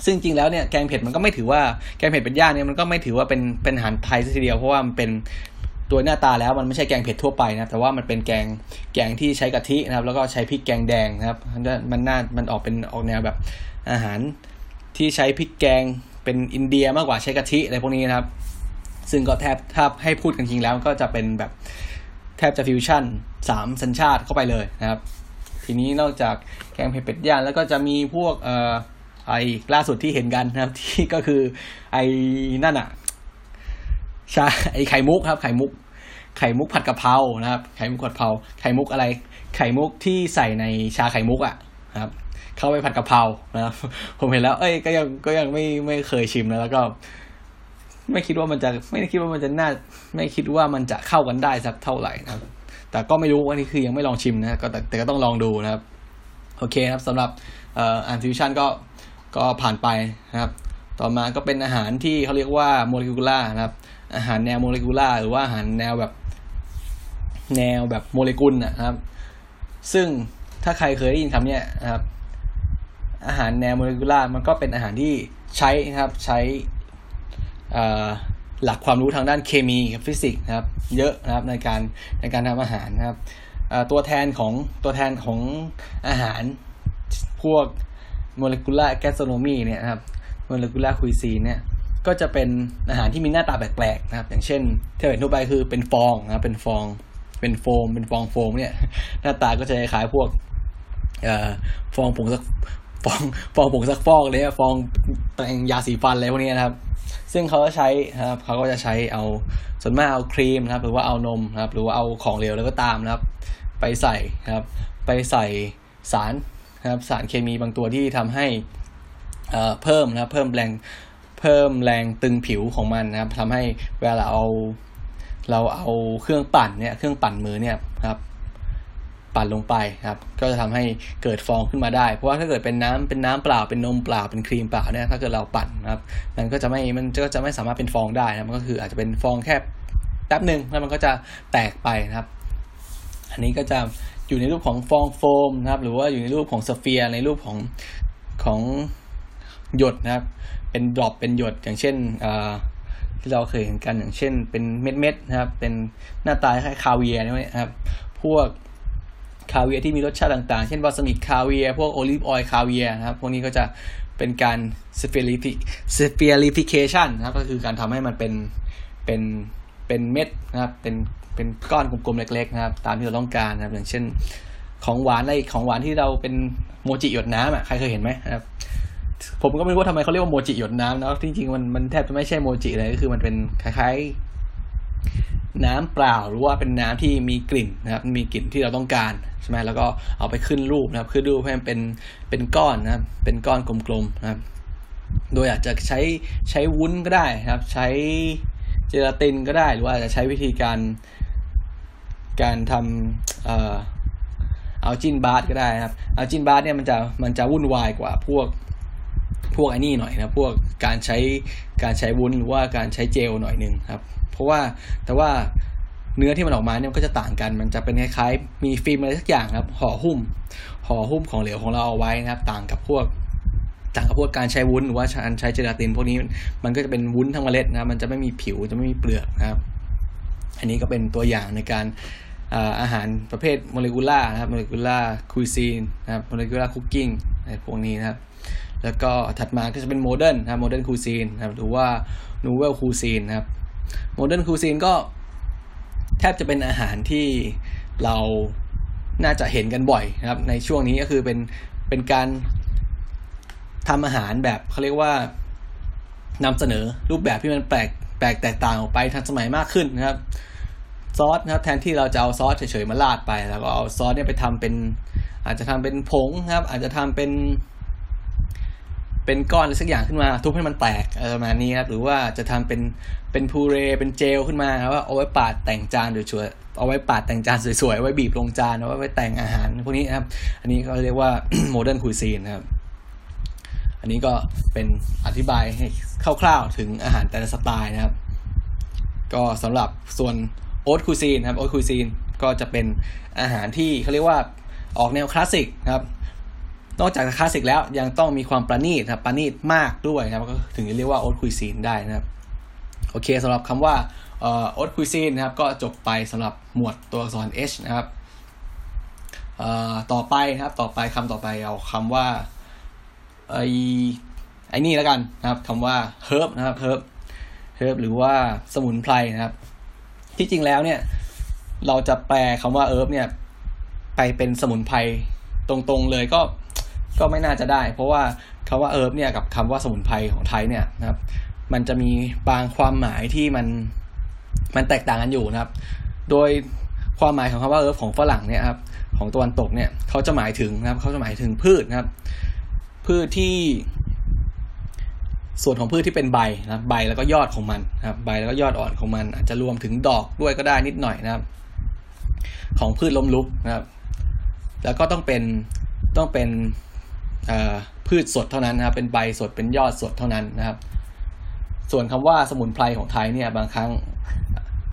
Speaker 1: ซึ่งจริงแล้วเนี่ยแกงเผ็ดมันก็ไม่ถือว่าแกงเผ็ดเป็ดย่างเนี่ยมันก็ไม่ถือว่าเป็นเป็นอาหารไทยซะทีเดียวเพราะว่ามันเป็นตัวหน้าตาแล้วมันไม่ใช่แกงเผ็ดทั่วไปนะแต่ว่ามันเป็นแกงแกงที่ใช้กะทินะครับ แล้วก็ใช้พริกแกงแดงนะครับมันน่ามันออกเป็นออกแนวแบบ อาหารที่ใช้พริกแกงเป็นอินเดียมากกว่าใช้กะทิอะไรพวกนี้นะครับ ซึ่งก็แทบถ้าให้พูดกันจริงแล้วก็จะเป็นแบบแทบจะฟิวชั่นสามสัญชาติเข้าไปเลยนะครับ ทีนี้นอกจากแกงเผ็ดเป็ดย่างแล้วก็จะมีพวกเอ่อไอ้ล่าสุดที่เห็นกันนะครับ ที่ก็คือไอ้นั่นอะชาไอ้ไข่มุกครับ ไข่มุก ไข่มุกผัดกะเพรานะครับ ไข่มุกผัดกะเพราไข่มุกอะไร ไข่มุกที่ใส่ในชาไข่มุกอะครับ เข้าไปผัดกะเพรานะครับผมเห็นแล้ว เอ้ยก็ยังก็ยังไม่ไม่เคยชิมนะแล้วก็ ไม่คิดว่ามันจะไม่คิดว่ามันจะน่า ไม่คิดว่ามันจะเข้ากันได้สักเท่าไหร่นะครับ แต่ก็ไม่รู้ว่านี่คือยังไม่ลองชิมนะก็แต่แต่ก็ต้องลองดูนะครับ โอเคครับสำหรับอ่านฟิวชั่นก็ก็ผ่านไปนะครับ ต่อมาก็เป็นอาหารที่เขาเรียกว่าโมเลกุล่านะครับ อาหารแนวโมเลกุล่าหรือว่าอาหารแนวแบบแนวแบบโมเลกุลนะครับ ซึ่งถ้าใครเคยได้ยินคำนี้นะครับ อาหารแนว molecular มันก็เป็นอาหารที่ใช้นะครับใช้หลักความรู้ทางด้านเคมีกับฟิสิกส์นะครับ เยอะนะครับในการในการทำอาหารนะครับตัวแทนของตัวแทนของอาหารพวก molecular gastronomy เนี่ยครับ molecular cuisine เนี่ยก็จะเป็นอาหารที่มีหน้าตาแปลกๆนะครับ อย่างเช่นที่เห็นทั่วไปคือเป็นฟองนะครับเป็นฟองเป็นโฟม เป็นฟองโฟมเนี่ย หน้าตาก็จะคล้ายพวกเอ่อฟองผงสัก ฟองฟองผงซักฟอกเลยฟองแปรงยาสีฟันอะไรพวกนี้นะครับ ซึ่งเขาก็ใช้ครับเขาก็จะใช้เอาส่วนมากเอาครีมนะครับ หรือว่าเอานมนะครับ หรือว่าเอาของเหลวแล้วก็ตามนะครับ ไปใส่ครับ ไปใส่สารนะครับสารเคมีบางตัวที่ทำให้เพิ่มนะครับเพิ่มแรงเพิ่มแรงตึงผิวของมันนะครับทำให้เวลาเอาเราเอาเครื่องปั่นเนี่ยเครื่องปั่นมือเนี่ยครับ ปั่นลงไปครับก็จะทำให้เกิดฟองขึ้นมาได้ เพราะว่าถ้าเกิดเป็นน้ำเป็นน้ำเปล่าเป็นนมเปล่าเป็นครีมเปล่าเนี่ยถ้าเกิดเราปั่นนะครับมันก็จะไม่มันก็จะไม่สามารถเป็นฟองได้นะมันก็คืออาจจะเป็นฟองแค่แป๊บหนึ่งแล้วมันก็จะแตกไปนะครับ อันนี้ก็จะอยู่ในรูปของฟองโฟมนะครับหรือว่าอยู่ในรูปของ sphere ในรูปของของหยดนะครับ เป็น drop เป็นหยดอย่างเช่นที่เราเคยเห็นกันอย่างเช่น เป็นเม็ดๆนะครับ เป็นหน้าตาคล้ายคาเวียนี่นะครับ พวก คาเวียที่มีรสชาติต่างๆ เช่นวาซาบิ caviar พวก olive oil caviar นะครับ พวกนี้ก็จะเป็นการ spherifi- spherification นะครับ ก็คือการทำให้มันเป็น เป็น เป็นเม็ดนะครับ เป็น เป็นก้อนกลมๆเล็กๆนะครับ ตามที่เราต้องการนะครับ อย่างเช่นของหวานอะไรของหวานที่เราเป็นโมจิหยดน้ำอะ ใครเคยเห็นไหมนะครับ ผมก็ไม่รู้ว่าทำไมเขาเรียกว่าโมจิหยดน้ำนะจริงๆมันมันแทบจะไม่ใช่โมจิเลย ก็คือมันเป็นคล้ายๆ น้ำเปล่าหรือว่าเป็นน้ำที่มีกลิ่นนะครับมีกลิ่นที่เราต้องการใช่ไหมแล้วก็เอาไปขึ้นรูปนะครับขึ้นรูปให้มันเป็นเป็นก้อนนะครับเป็นก้อนกลมๆนะครับโดยอาจจะใช้ใช้วุ้นก็ได้นะครับ ใช้เจลาตินก็ได้หรือว่าจะใช้วิธีการการทำเอ่อเอาจินบาร์ก็ได้นะครับเอาจินบาร์เนี่ยมันจะมันจะวุ่นวายกว่าพวกพวกไอ้นี่หน่อยนะพวกการใช้การใช้วุ้นหรือว่าการใช้เจลหน่อยหนึ่งครับ ราะว่าแต่ว่าเนื้อที่มันออกมาเนี่ยก็จะต่างกัน มันจะเป็นคล้ายๆ มีฟิล์มอะไรสักอย่างครับห่อหุ้มห่อหุ้มของเหลวของเราเอาไว้นะครับ ต่างกับพวกต่างกับพวกการใช้วุ้นหรือว่าการใช้เจลาติน พวกนี้มันก็จะเป็นวุ้นทั้งเมล็ดนะมันจะไม่มีผิวจะไม่มีเปลือกนะครับ อันนี้ก็เป็นตัวอย่างในการอาหารประเภท molecular นะครับ molecular cuisine นะครับ molecular cooking ในพวกนี้นะครับ แล้วก็ถัดมาก็จะเป็น modern นะ modern cuisine นะครับหรือว่า nouvelle cuisine นะครับ modern cuisine ก็แทบจะเป็นอาหารที่เราน่าจะเห็นกันบ่อยนะครับ ในช่วงนี้ก็คือเป็นเป็นการทำอาหารแบบเขาเรียกว่านำเสนอรูปแบบที่มันแปลกแปลกแตกต่างออกไปทันสมัยมากขึ้นนะครับ ซอสนะครับแทนที่เราจะเอาซอสเฉยๆมาราดไป แล้วก็เอาซอสเนี่ยไปทำเป็น อาจจะทำเป็นผงนะครับ อาจจะทำเป็น เป็นก้อนอะไรสักอย่างขึ้นมา ทุบให้มันแตกประมาณนี้ครับหรือว่าจะทำเป็นเป็นพูเรเป็นเจลขึ้นมาครับว่าเอาไว้ปาดแต่งจานสวยๆเอาไว้ปาดแต่งจานสวยๆไว้บีบลงจานเอาไว้แต่งอาหารพวกนี้ครับ อันนี้ก็เรียกว่า modern cuisine ครับอันนี้ก็เป็นอธิบายให้คร่าวๆถึงอาหารแต่ละสไตล์นะครับ ก็สำหรับส่วน haute cuisine ครับ haute cuisine ก็จะเป็นอาหารที่เขาเรียกว่าออกแนวคลาสสิกครับ นอกจากคลาสสิกแล้วยังต้องมีความประณีตครับประณีตมากด้วยนะครับก็ถึงจะเรียกว่า haute cuisine ได้นะครับโอเคสำหรับคำว่า haute cuisine นะครับก็จบไปสำหรับหมวดตัวอักษร H นะครับต่อไปนะครับต่อไปคำต่อไปเอาคำว่าไอไอ้นี่แล้วกันนะครับคำว่า herb นะครับ herb herb หรือว่าสมุนไพรนะครับ ที่จริงแล้วเนี่ยเราจะแปลคำว่า herb เนี่ยไปเป็นสมุนไพรตรงๆเลยก็ ก็ไม่น่าจะได้ เพราะว่าคำว่าเอิร์บเนี่ยกับคำว่าสมุนไพรของไทยเนี่ยนะครับ มันจะมีบางความหมายที่มันมันแตกต่างกันอยู่นะครับ โดยความหมายของคำว่าเอิร์บของฝรั่งเนี่ยครับของตะวันตกเนี่ยเขาจะหมายถึงนะครับเขาจะหมายถึงพืชนะครับ พืชที่ ส่วนของพืชที่เป็นใบนะใบแล้วก็ยอดของมันนะครับ ใบแล้วก็ยอดอ่อนของมัน อาจจะรวมถึงดอกด้วยก็ได้นิดหน่อยนะครับ ของพืชล้มลุกนะครับ แล้วก็ต้องเป็นต้องเป็น พืชสดเท่านั้นนะครับ เป็นใบสดเป็นยอดสดเท่านั้นนะครับ ส่วนคำว่าสมุนไพรของไทยเนี่ยบางครั้ง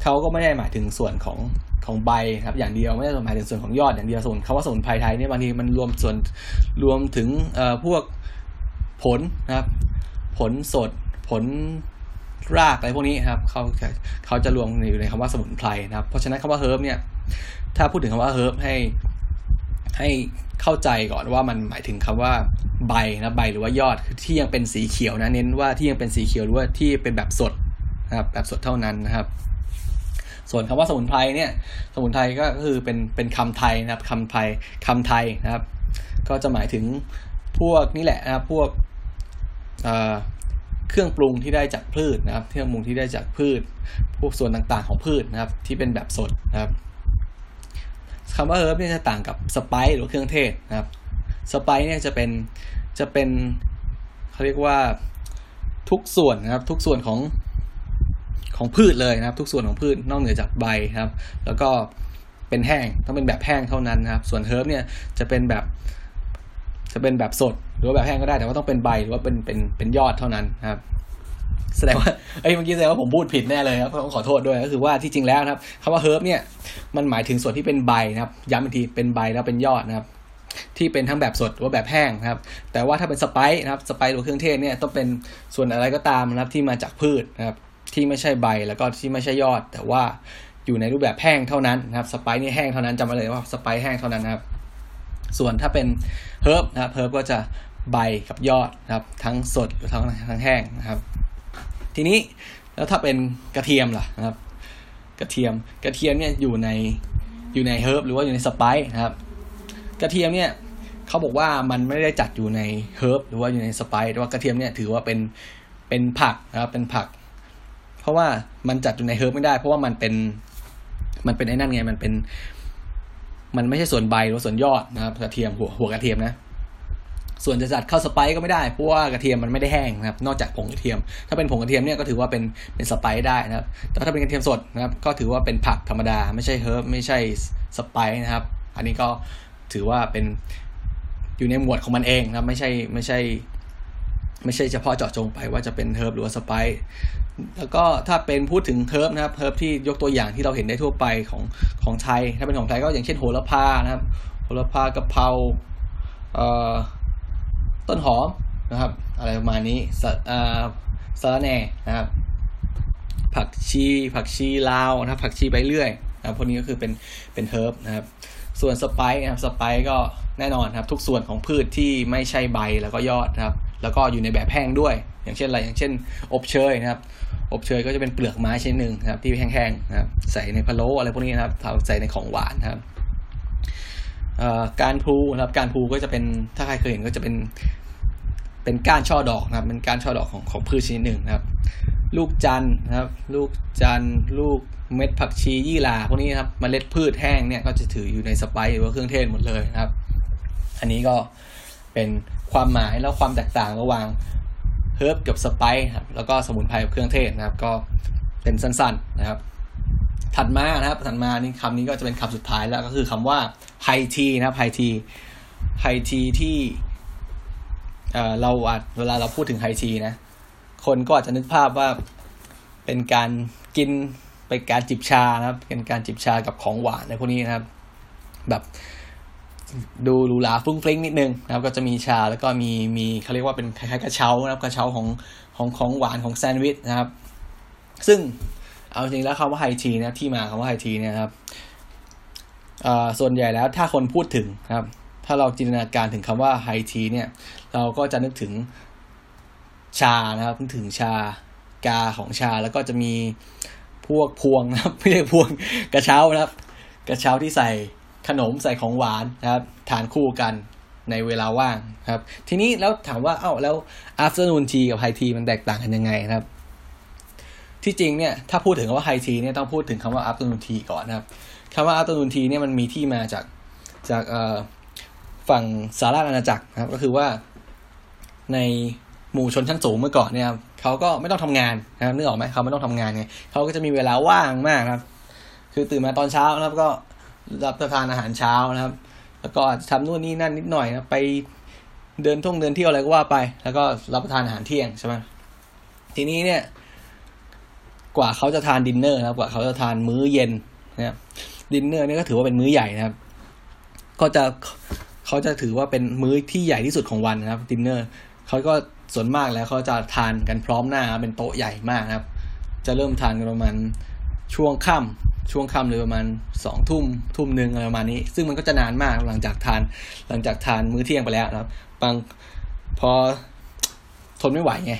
Speaker 1: เขาก็ไม่ได้หมายถึงส่วนของของใบครับอย่างเดียวไม่ได้หมายถึงส่วนของยอดอย่างเดียวส่วนคำว่าสมุนไพรไทยเนี่ยบางทีมันรวมส่วนรวมถึงพวกผลนะครับ ผลสดผลรากอะไรพวกนี้ครับเขาเขาจะรวมอยู่ในคำว่าสมุนไพรนะครับ เพราะฉะนั้นคำว่าเฮิร์บเนี่ยถ้าพูดถึงคำว่าเฮิร์บให้ ให้เข้าใจก่อนว่ามันหมายถึงคำว่าใบนะใบหรือว่ายอดคือที่ยังเป็นสีเขียวนะเน้นว่าที่ยังเป็นสีเขียวหรือว่าที่เป็นแบบสดนะครับแบบสดเท่านั้นนะครับ ส่วนคำว่าสมุนไพรเนี่ย สมุนไพรก็คือเป็นเป็นคำไทยนะครับคำไทยคำไทยนะครับ ก็จะหมายถึงพวกนี่แหละนะครับพวกเครื่องปรุงที่ได้จากพืชนะครับ เครื่องปรุงที่ได้จากพืช พวกส่วนต่างๆของพืชนะครับ ที่เป็นแบบสดนะครับ คำว่า herb เนี่ยจะต่างกับ spice หรือเครื่องเทศนะครับ spice เนี่ยจะเป็นจะเป็นเขาเรียกว่าทุกส่วนนะครับ ทุกส่วนของของพืชเลยนะครับ ทุกส่วนของพืชนอกเหนือจากใบครับ แล้วก็เป็นแห้งต้องเป็นแบบแห้งเท่านั้นนะครับ ส่วน herb เนี่ยจะเป็นแบบจะเป็นแบบสด หรือว่าแบบแห้งก็ได้แต่ว่าต้องเป็นใบหรือว่าเป็นเป็นเป็นยอดเท่านั้นนะครับ แสดงว่าเอ้ยเมื่อกี้แสดงว่าผมพูดผิดแน่เลยครับต้องขอโทษด้วยก็คือว่าที่จริงแล้วนะครับคำว่า herb เนี่ยมันหมายถึงส่วนที่เป็นใบนะครับ ย้ำอีกทีเป็นใบแล้วเป็นยอดนะครับที่เป็นทั้งแบบสดหรือว่าแบบแห้งนะครับ แต่ว่าถ้าเป็นสไปซ์นะครับสไปซ์หรือเครื่องเทศเนี่ยต้องเป็นส่วนอะไรก็ตามนะครับที่มาจากพืชนะครับที่ไม่ใช่ใบแล้วก็ที่ไม่ใช่ยอด แต่ว่าอยู่ในรูปแบบแห้งเท่านั้นนะครับสไปซ์นี่แห้งเท่านั้นจำไว้เลยว่าสไปซ์แห้งเท่านั้นนะครับ ส่วนถ้าเป็นเฮิร์บนะครับเฮิร์บก็จะใบกับยอดนะครับทั้งสดหรือทั้งทั้งแห้งนะครับ ทีนี้แล้วถ้าเป็นกระเทียมล่ะนะครับ กระเทียมกระเทียมเนี่ยอยู่ในอยู่ใน herb หรือว่าอยู่ใน spice นะครับ กระเทียมเนี่ยเขาบอกว่ามันไม่ได้จัดอยู่ใน herb หรือว่าอยู่ใน spice แต่ว่ากระเทียมเนี่ยถือว่าเป็นเป็นผักนะครับเป็นผัก เพราะว่ามันจัดอยู่ใน herb ไม่ได้ เพราะว่ามันเป็นมันเป็นไอ้นั่นไงมันเป็น มันไม่ใช่ส่วนใบหรือส่วนยอดนะครับ กระเทียมหัวหัวกระเทียมนะ ส่วนจะจัดเข้า spice ก็ไม่ได้เพราะว่ากระเทียมมันไม่ได้แห้งนะครับนอกจากผงกระเทียม ถ้าเป็นผงกระเทียมเนี่ยก็ถือว่าเป็นเป็น spice ได้นะครับ แต่ถ้าเป็นกระเทียมสดนะครับก็ถือว่าเป็นผักธรรมดาไม่ใช่ herb ไม่ใช่ spice นะครับ อันนี้ก็ถือว่าเป็นอยู่ในหมวดของมันเองนะครับ ไม่ใช่ไม่ใช่ ไม่ใช่เฉพาะเจาะจงไปว่าจะเป็น herb หรือว่า spice แล้วก็ถ้าเป็นพูดถึง herb นะครับ herb ที่ยกตัวอย่างที่เราเห็นได้ทั่วไปของของไทย ถ้าเป็นของไทยก็อย่างเช่นโหระพานะครับ โหระพากะเพราเอ่อ ต้นหอมนะครับ อะไรประมาณนี้สสาระแหน่นะครับ ผักชี ผักชีลาวนะครับ ผักชีใบเลื่อยนะครับพวกนี้ก็คือเป็นเป็นเฮิร์บนะครับ ส่วนสไปซ์นะครับสไปซ์ก็แน่นอนครับ ทุกส่วนของพืชที่ไม่ใช่ใบแล้วก็ยอดนะครับ แล้วก็อยู่ในแบบแห้งด้วย อย่างเช่นอะไรอย่างเช่น อบเชยนะครับอบเชยก็จะเป็นเปลือกไม้ชนิดหนึ่งนะครับที่แห้งๆนะครับใส่ในพะโล้อะไรพวกนี้นะครับใส่ในของหวานนะครับ การพูนะครับการพูก็จะเป็นถ้าใครเคยเห็นก็จะเป็นเป็นก้านช่อดอกนะครับเป็นก้านช่อดอกของของพืชชนิดหนึ่งนะครับ ลูกจันนะครับ ลูกจันลูกเม็ดผักชียี่หร่าพวกนี้นะครับมเมล็ดพืชแห้งเนี่ยก็จะถืออยู่ในสไปซ์หรือว่าเครื่องเทศหมดเลยนะครับ อันนี้ก็เป็นความหมายแล้วความแตกต่างระหว่างเฮิร์บกับสไปซ์ครับแล้วก็สมุนไพรกับเครื่องเทศนะครับ ก็เป็นสั้น ๆนะครับ ถัดมานะครับถัดมานี่คำนี้ก็จะเป็นคำสุดท้ายแล้วก็คือคำว่าไฮทีนะครับไฮทีไฮทีที่เเราอาจเวลาเราพูดถึงไฮทีนะ คนก็อาจจะนึกภาพว่าเป็นการกินเป็นการจิบชานะครับเป็นการจิบชากับของหวานในพวกนี้นะครับ แบบดูหรูหราฟุ้งฟริ้งนิดนึงนะครับ ก็จะมีชาแล้วก็มีมีเขาเรียกว่าเป็นคล้ายๆกระเช้านะครับกระเช้าของของของหวานของแซนด์วิชนะครับ ซึ่ง เอาจริงแล้วคำว่าไฮทีนะที่มาคำว่าไฮทีเนี่ยครับส่วนใหญ่แล้วถ้าคนพูดถึงครับ ถ้าเราจินตนาการถึงคำว่าไฮทีเนี่ย เราก็จะนึกถึงชานะครับนึกถึงชากาของชาแล้วก็จะมีพวกพวงนะครับไม่ใช่พวงกระเช้านะครับ กระเช้าที่ใส่ขนมใส่ของหวานนะครับ ทานคู่กันในเวลาว่างครับ ทีนี้แล้วถามว่าเอ้าแล้ว afternoon tea กับ high tea มันแตกต่างกันยังไงครับ ที่จริงเนี่ยถ้าพูดถึงคำว่าไฮทีเนี่ยต้องพูดถึงคำว่าอัพตูนูทีก่อนนะครับคำว่าอัพตูนูทีเนี่ยมันมีที่มาจากจากฝั่งสาราอาณาจักรนะครับ ก็คือว่าในหมู่ชนชั้นสูงเมื่อก่อนเนี่ยเขาก็ไม่ต้องทำงานนะครับนึกออกไหมเขาไม่ต้องทำงานไงเขาก็จะมีเวลาว่างมากครับ คือตื่นมาตอนเช้านะครับก็รับประทานอาหารเช้านะครับ แล้วก็ทำนู่นนี่นั่นนิดหน่อยนะไปเดินท่องเดินเที่ยวอะไรก็ว่าไป แล้วก็รับประทานอาหารเที่ยงใช่ไหมทีนี้เนี่ย กว่าเขาจะทานดินเนอร์นะครับ กว่าเขาจะทานมื้อเย็นนะครับดินเนอร์นี่ก็ถือว่าเป็นมื้อใหญ่นะครับ ก็จะเขาจะถือว่าเป็นมื้อที่ใหญ่ที่สุดของวันนะครับดินเนอร์เขาก็ส่วนมากแล้วเขาจะทานกันพร้อมหน้าเป็นโต๊ะใหญ่มากนะครับ จะเริ่มทานกันประมาณช่วงค่ำช่วงค่ำเลยประมาณสองทุ่มทุ่มหนึ่งอะไรประมาณนี้ ซึ่งมันก็จะนานมากหลังจากทาน หลังจากทานมื้อเที่ยงไปแล้วนะครับ บางพอทนไม่ไหวไง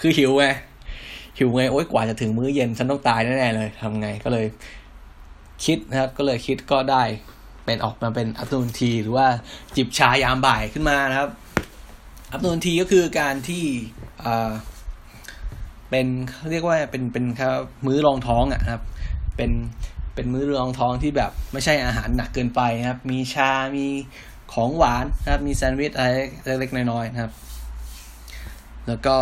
Speaker 1: คือหิวไง หิวไงโอ๊ยกว่าจะถึงมื้อเย็นฉันต้องตายแน่ๆเลยทำไงก็เลยคิดนะครับก็เลยคิดก็ได้เป็นออกมาเป็นอัพตูนที หรือว่าจิบชายามบ่ายขึ้นมานะครับอัพตูนทีก็คือการที่อ่าเป็นเรียกว่าเป็นเป็นครับมื้อรองท้องอะครับ เป็นเป็นมื้อรองท้องที่แบบไม่ใช่อาหารหนักเกินไปนะครับ มีชา มีของหวานนะครับ มีแซนด์วิชอะไรเล็กๆน้อยๆนะครับ แล้วก็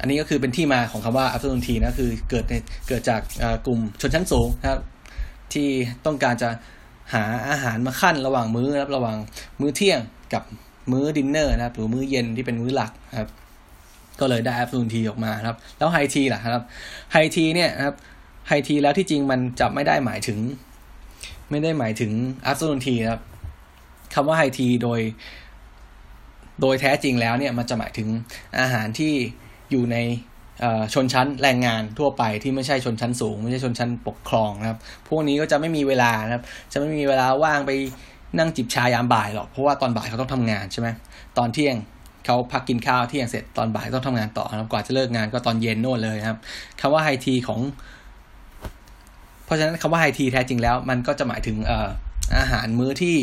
Speaker 1: อันนี้ก็คือเป็นที่มาของคำว่า afternoon tea นะคือเกิดในเกิดจากกลุ่มชนชั้นสูงนะครับที่ต้องการจะหาอาหารมาขั้นระหว่างมื้อนะครับระหว่างมื้อเที่ยงกับมื้อดินเนอร์นะครับหรือมื้อเย็นที่เป็นมื้อหลักครับก็เลยได้ afternoon tea ออกมาครับ แล้ว high tea ล่ะครับ high tea เนี่ยนะครับ high tea แล้วที่จริงมันจะไม่ได้หมายถึง ไม่ได้หมายถึง afternoon tea ครับคำว่า high tea โดย โดยแท้จริงแล้วเนี่ยมันจะหมายถึงอาหารที่ อยู่ในชนชั้นแรงงานทั่วไปที่ไม่ใช่ชนชั้นสูง ไม่ใช่ชนชั้นปกครองนะครับ พวกนี้ก็จะไม่มีเวลานะครับ จะไม่มีเวลาว่างไปนั่งจิบชายามบ่ายหรอกเพราะว่าตอนบ่ายเขาต้องทำงานใช่ไหมตอนเที่ยงเขาพักกินข้าวเที่ยงเสร็จตอนบ่ายต้องทำงานต่อนะครับกว่าจะเลิกงานก็ตอนเย็นโน่นเลยนะครับคำว่าไฮทีของ เพราะฉะนั้นคำว่าไฮทีแท้จริงแล้ว มันก็จะหมายถึงเอ่ออาหารมื้อที่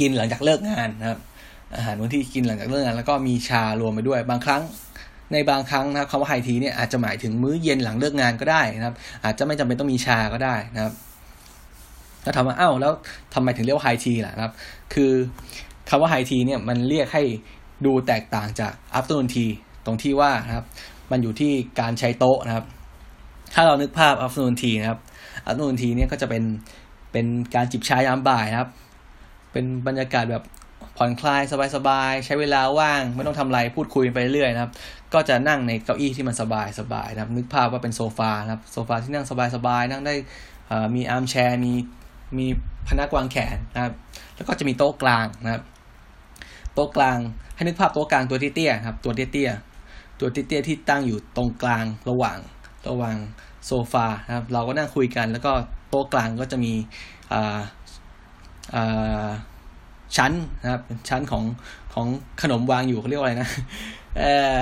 Speaker 1: กินหลังจากเลิกงานนะครับ อาหารมื้อที่กินหลังจากเลิกงาน แล้วก็มีชารวมไปด้วยบางครั้ง ในบางครั้งนะครับคำว่าไฮทีเนี่ยอาจจะหมายถึงมื้อเย็นหลังเลิกงานก็ได้นะครับ อาจจะไม่จำเป็นต้องมีชาก็ได้นะครับแล้วถามว่าอ้าวแล้วทำไมถึงเรียกว่า high tea ล่ะครับ คือคำว่า high tea เนี่ยมันเรียกให้ดูแตกต่างจาก afternoon tea ตรงที่ว่านะครับ มันอยู่ที่การใช้โต๊ะนะครับ ถ้าเรานึกภาพ afternoon tea นะครับ afternoon tea เนี่ยก็จะเป็นเป็นการจิบชายามบ่ายนะครับ เป็นบรรยากาศแบบผ่อนคลายสบายๆ ใช้เวลาว่าง ไม่ต้องทำอะไรพูดคุยไปเรื่อยนะครับ ก็จะนั่งในเก้าอี้ที่มันสบายสบายนะครับ นึกภาพว่าเป็นโซฟานะครับโซฟาที่นั่งสบายๆนั่งได้มีอาร์มแชร์มีมีพนักวางแขนนะครับ แล้วก็จะมีโต๊ะกลางนะครับ โต๊ะกลางให้นึกภาพโต๊ะกลางตัวเตี้ยๆครับ ตัวเตี้ยๆตัวเตี้ยๆที่ตั้งอยู่ตรงกลางระหว่างระหว่างโซฟานะครับ เราก็นั่งคุยกัน แล้วก็โต๊ะกลางก็จะมีอ่าอ่าชั้นนะครับชั้นของของขนมวางอยู่เขาเรียกว่าอะไรนะเออ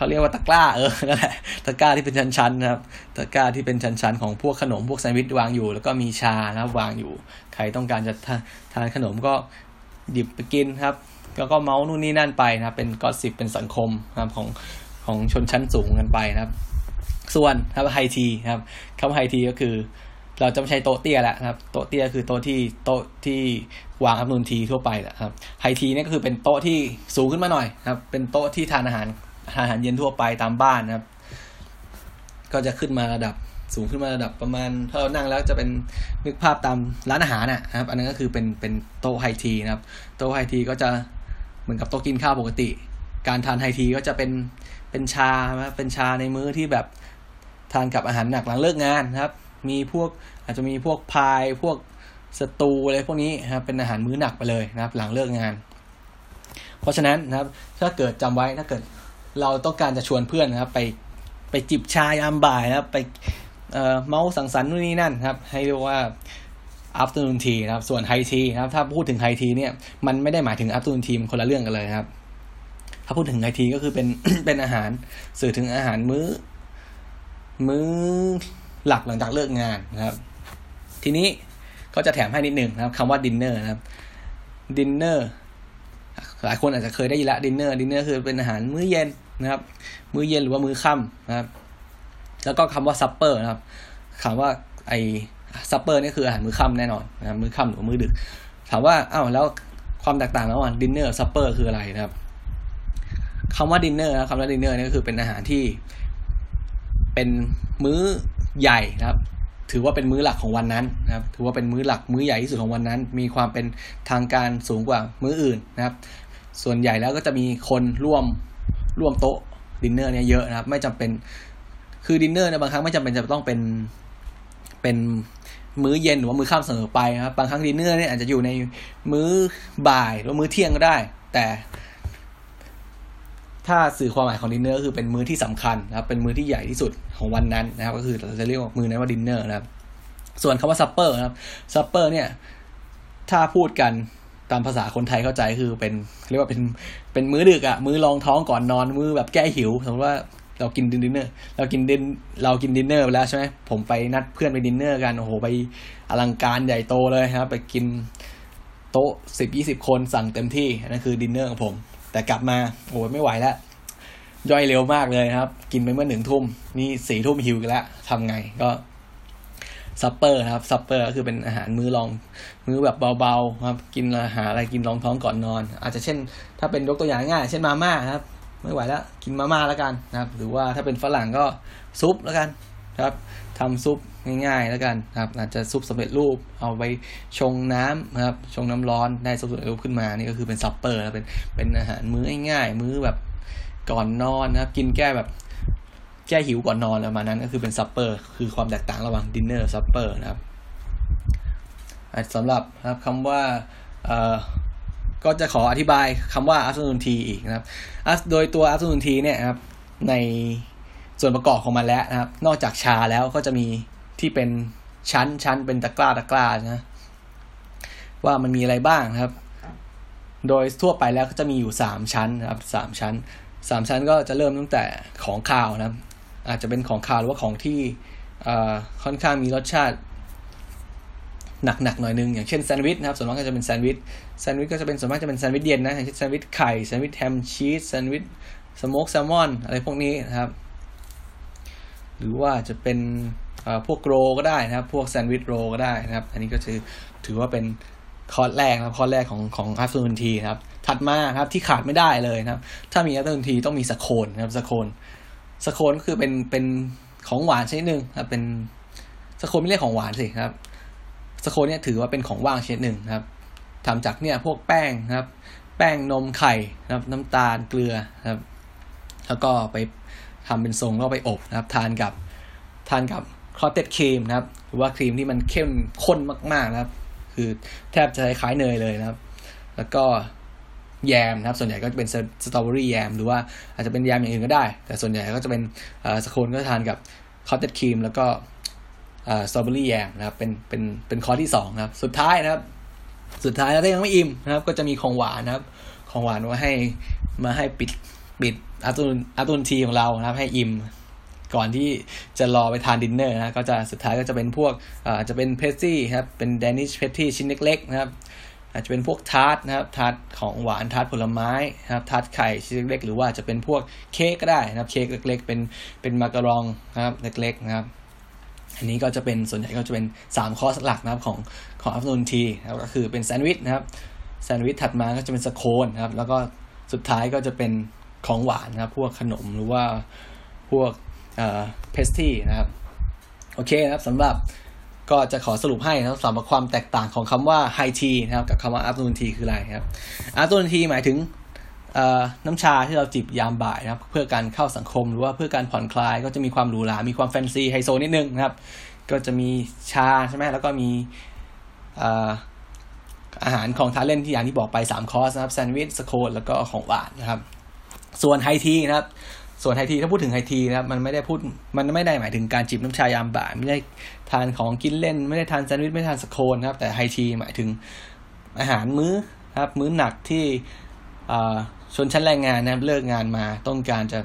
Speaker 1: เขาเรียกว่าตะกร้าเออนั่นแหละตะกร้าที่เป็นชั้นๆนะครับตะกร้าที่เป็นชั้นๆของพวกขนมพวกแซนด์วิชวางอยู่ แล้วก็มีชานะครับวางอยู่ ใครต้องการจะทานขนมก็หยิบไปกินครับ แล้วก็เมาส์นู่นนี่นั่นไปนะครับ เป็นกอสิบเป็นสังคมนะครับของของชนชั้นสูงกันไปนะครับ ส่วนครับไฮทีครับคำไฮทีก็คือเราจะไม่ใช้โต๊ะเตี้ยแล้วนะครับ โต๊ะเตี้ยคือโต๊ะที่โต๊ะที่วางอัพนูนทีทั่วไปนะครับ ไฮทีนี่ก็คือเป็นโต๊ะที่สูงขึ้นมาหน่อยครับ เป็นโต๊ะที่ทานอาหาร อาหารเย็นทั่วไปตามบ้านนะครับ ก็จะขึ้นมาระดับสูงขึ้นมาระดับประมาณถ้าเรานั่งแล้วจะเป็นนึกภาพตามร้านอาหารนะครับ อันนั้นก็คือเป็นเป็นโต๊ะไฮทีนะครับ โต๊ะไฮทีก็จะเหมือนกับโต๊ะกินข้าวปกติ การทานไฮทีก็จะเป็นเป็นชาเป็นชาในมื้อที่แบบทานกับอาหารหนักหลังเลิกงานนะครับ มีพวกอาจจะมีพวกพายพวกสตูอะไรพวกนี้นะครับเป็นอาหารมื้อหนักไปเลยนะครับ หลังเลิกงาน เพราะฉะนั้นนะครับ ถ้าเกิดจำไว้ถ้าเกิด เราต้องการจะชวนเพื่อนนะครับ ไปไปจิบชายามบ่ายนะครับ ไปเอ่อเมาส์สังสรรค์นู่นนี่นั่นครับ ให้เรียกว่า afternoon tea นะครับ ส่วน high tea นะครับ ถ้าพูดถึง high tea เนี่ยมันไม่ได้หมายถึง afternoon tea คนละเรื่องกันเลยครับ ถ้าพูดถึง high tea ก็คือเป็นเป็นอาหารสื่อถึงอาหารมื้อ มื้อหลักหลังจากเลิกงานนะครับ ทีนี้ก็จะแถมให้นิดหนึ่งนะครับคำว่าดินเนอร์นะครับดินเนอร์ หลายคนอาจจะเคยได้ยินละ dinner dinner คือเป็นอาหารมื้อเย็นนะครับ มื้อเย็นหรือว่ามื้อค่ำนะครับ แล้วก็คำว่า supper นะครับคำว่าไอsupper นี่คืออาหารมื้อค่ำแน่นอนนะครับมื้อค่ำหรือมื้อดึก ถามว่าอ้าวแล้วความแตกต่างระหว่าง dinner supper คืออะไรนะครับคำว่าดินเนอร์นะคำว่าดินเนอร์นี่ก็คือเป็นอาหารที่ เป็นมื้อใหญ่นะครับ ถือว่าเป็นมื้อหลักของวันนั้นนะครับ ถือว่าเป็นมื้อหลักมื้อใหญ่ที่สุดของวันนั้น มีความเป็นทางการสูงกว่ามื้ออื่นนะครับ ส่วนใหญ่แล้วก็จะมีคนร่วมร่วมโต๊ะดินเนอร์เนี่ยเยอะนะครับ ไม่จำเป็นคือดินเนอร์เนี่ยบางครั้งไม่จำเป็นจะต้องเป็นเป็นมื้อเย็นหรือว่ามื้อค่ำเสมอไปนะครับบางครั้งดินเนอร์เนี่ยอาจจะอยู่ในมื้อบ่ายหรือมื้อเที่ยงก็ได้ แต่ ถ้าสื่อความหมายของดินเนอร์ก็คือเป็นมื้อที่สำคัญนะครับ เป็นมื้อที่ใหญ่ที่สุดของวันนั้นนะครับ ก็คือเราจะเรียกว่ามื้อนั้นว่าดินเนอร์นะครับ ส่วนคำว่า supper นะครับ supper เนี่ย ถ้าพูดกัน ตามภาษาคนไทยเข้าใจคือเป็นเรียกว่าเป็นเป็นมื้อดึกอะมื้อรองท้องก่อนนอน มื้อแบบแก้หิวสมมติว่าเรากินดินเนอร์เรากินดินเรากินดินเนอร์ไปแล้วใช่ไหมผมไปนัดเพื่อนไปดินเนอร์กันโอ้โหไปอลังการใหญ่โตเลยครับ ไปกินโต๊ะสิบยี่สิบคนสั่งเต็มที่นั่นคือดินเนอร์ของผม แต่กลับมาโอ้ยไม่ไหวแล้วย่อยเร็วมากเลยครับ กินไปเมื่อหนึ่งทุ่มนี่สี่ทุ่มหิวกันแล้วทำไงก็ supper ครับ supper ก็คือเป็นอาหารมื้อรอง มื้อแบบเบาๆครับ กินอาหารอะไรกินรองท้องก่อนนอน อาจจะเช่น ถ้าเป็นยกตัวอย่างง่ายเช่นมาม่าครับ ไม่ไหวแล้วกินมาม่าแล้วกันนะครับ หรือว่าถ้าเป็นฝรั่งก็ซุปแล้วกันครับทำซุปง่ายๆแล้วกันครับอาจจะซุปสำเร็จรูปเอาไปชงน้ำนะครับชงน้ำร้อนได้ซุปสำเร็จรูปขึ้นมานี่ก็คือเป็น supper เป็นเป็นอาหารมื้อง่ายๆ มื้อแบบก่อนนอนนะครับ กินแก้แบบ แก้หิวก่อนนอนประมาณนั้นก็คือเป็น supper คือความแตกต่างระหว่าง dinner supper นะครับสำหรับนะครับคำว่าก็จะขออธิบายคำว่า afternoon tea อีกนะครับโดยตัว afternoon tea เนี่ยนะครับในส่วนประกอบของมันแล้วนะครับ นอกจากชาแล้วก็จะมีที่เป็นชั้นชั้นเป็นตะกร้าตะกร้านะว่ามันมีอะไรบ้างครับ โดยทั่วไปแล้วก็จะมีอยู่สามชั้นนะครับสามชั้นสามชั้นก็จะเริ่มตั้งแต่ของข้าวนะครับ อาจจะเป็นของขาวหรือว่าของที่ค่อนข้างมีรสชาติหนักๆหน่อยนึงอย่างเช่นแซนด์วิชนะครับส่วนมากก็จะเป็นแซนด์วิชแซนด์วิชก็จะเป็นส่วนมากจะเป็นแซนด์วิชเย็นนะอย่างเช่นแซนด์วิชไข่แซนด์วิชแฮมชีสแซนด์วิช smoked salmon อะไรพวกนี้นะครับ หรือว่าจะเป็นพวก roll ก็ได้นะครับ พวกแซนด์วิช roll ก็ได้นะครับ อันนี้ก็ถือถือว่าเป็นคอร์สแรกครับคอร์สแรกของของ afternoon tea นะครับถัดมาครับที่ขาดไม่ได้เลยนะครับ ถ้ามี afternoon tea ต้องมีสโคนนะครับสโคน สโคนก็คือเป็นเป็นของหวานชนิดหนึ่งครับเป็นสโคนไม่เรียกของหวานสิครับสโคนเนี่ยถือว่าเป็นของว่างชนิดหนึ่งครับทำจากเนี่ยพวกแป้งครับ แป้งนมไข่นะครับ น้ำตาลเกลือครับ แล้วก็ไปทำเป็นทรงแล้วไปอบนะครับ ทานกับทานกับคลอตเต็ดครีมนะครับหรือว่าครีมที่มันเข้มข้นมากๆนะครับ คือแทบจะคล้ายเนยเลยนะครับ แล้วก็ แยมนะครับ ส่วนใหญ่ก็จะเป็นสตรอเบอรี่แยม หรือว่าอาจจะเป็นแยมอย่างอื่นก็ได้ แต่ส่วนใหญ่ก็จะเป็นสโคนก็ทานกับ clotted cream แล้วก็สตรอเบอรี่แยมนะครับ เป็นเป็นเป็นคอร์สที่สองนะครับ สุดท้ายนะครับ สุดท้ายแล้วถ้ายังไม่อิ่มนะครับ ก็จะมีของหวานนะครับ ของหวานมาให้มาให้ปิดปิด after afternoon tea ของเรานะครับ ให้อิ่มก่อนที่จะรอไปทานดินเนอร์นะก็จะสุดท้ายก็จะเป็นพวกอาจจะเป็น pastry ครับเป็น Danish pastry ชิ้นเล็กๆนะครับ อาจจะเป็นพวกทาร์ตนะครับทาร์ตของหวานทาร์ตผลไม้นะครับทาร์ตไข่ชิ้นเล็กๆหรือว่าจะเป็นพวกเค้กก็ได้นะครับเค้กเล็ก ๆ เป็นเป็นมาการองนะครับเล็กๆนะครับอันนี้ก็จะเป็นส่วนใหญ่ก็จะเป็น 3 คอร์สหลักนะครับของของ afternoon tea นะครับก็คือเป็นแซนด์วิชนะครับแซนด์วิชถัดมาก็จะเป็นสโคนนะครับแล้วก็สุดท้ายก็จะเป็นของหวานนะครับพวกขนมหรือว่าพวกเอ่อ pastry นะครับโอเคนะครับสำหรับ ก็จะขอสรุปให้นะครับสำหรับความแตกต่างของคำว่า high tea นะครับกับคำว่า afternoon tea คืออะไรครับ afternoon tea หมายถึงน้ำชาที่เราจิบยามบ่ายนะครับเพื่อการเข้าสังคมหรือว่าเพื่อการผ่อนคลายก็จะมีความหรูหรา มีความแฟนซีไฮโซนิดนึงนะครับ ก็จะมีชาใช่ไหมแล้วก็มีอาหารของทานเล่นที่อย่างที่บอกไป 3 คอร์สนะครับแซนด์วิชสโคนแล้วก็ของหวานนะครับ ส่วน high tea นะครับ ส่วน high tea ถ้าพูดถึง high tea นะครับมันไม่ได้พูดมันไม่ได้หมายถึงการจิบน้ำชายามบ่ายไม่ได้ทานของกินเล่น ไม่ได้ทานแซนด์วิชไม่ทานสโคนครับแต่ high tea หมายถึงอาหารมื้อครับมื้อหนักที่ชนชั้นแรงงานนะครับเลิกงานมาต้องการจะ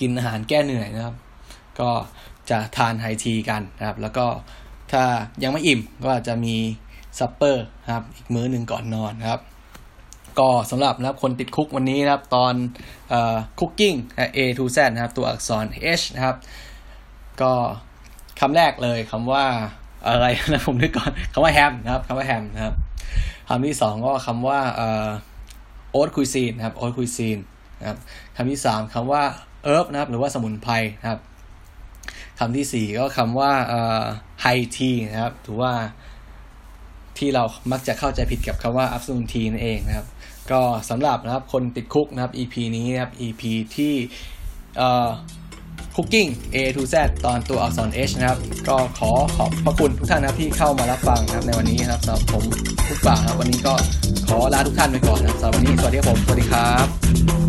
Speaker 1: กินอาหารแก้เหนื่อยนะครับ ก็จะทาน high tea กันนะครับ แล้วก็ถ้ายังไม่อิ่มก็จะมี supper ครับอีกมื้อหนึ่งก่อนนอนครับ ก็สำหรับนะครับคนติด Cook วันนี้นะครับ ตอนCooking A to Z นะครับ ตัวอักษร H นะครับ ก็คำแรกเลยคำว่าอะไรนะผมนึกก่อนคำว่าแฮมนะครับคำว่าแฮมนะครับคำที่สองก็คำว่า haute cuisine นะครับ haute cuisine นะครับคำที่สามคำว่า herb นะครับหรือว่าสมุนไพรนะครับคำที่สี่ก็คำว่า high tea นะครับถือว่าที่เรามักจะเข้าใจผิดกับคำว่า afternoon tea นั่นเองนะครับ ก็สำหรับนะครับคนติดคุกนะครับ EP นี้นะครับ EP ที่ Cooking A to Z ตอนตัวอักษร H นะครับ ก็ขอขอบพระคุณทุกท่านนะครับที่เข้ามารับฟังนะครับในวันนี้นะครับสำหรับผมทุกฝ่าครับวันนี้ก็ขอลาทุกท่านไปก่อนนะครับสำหรับวันนี้สวัสดีครับผมสวัสดีครับ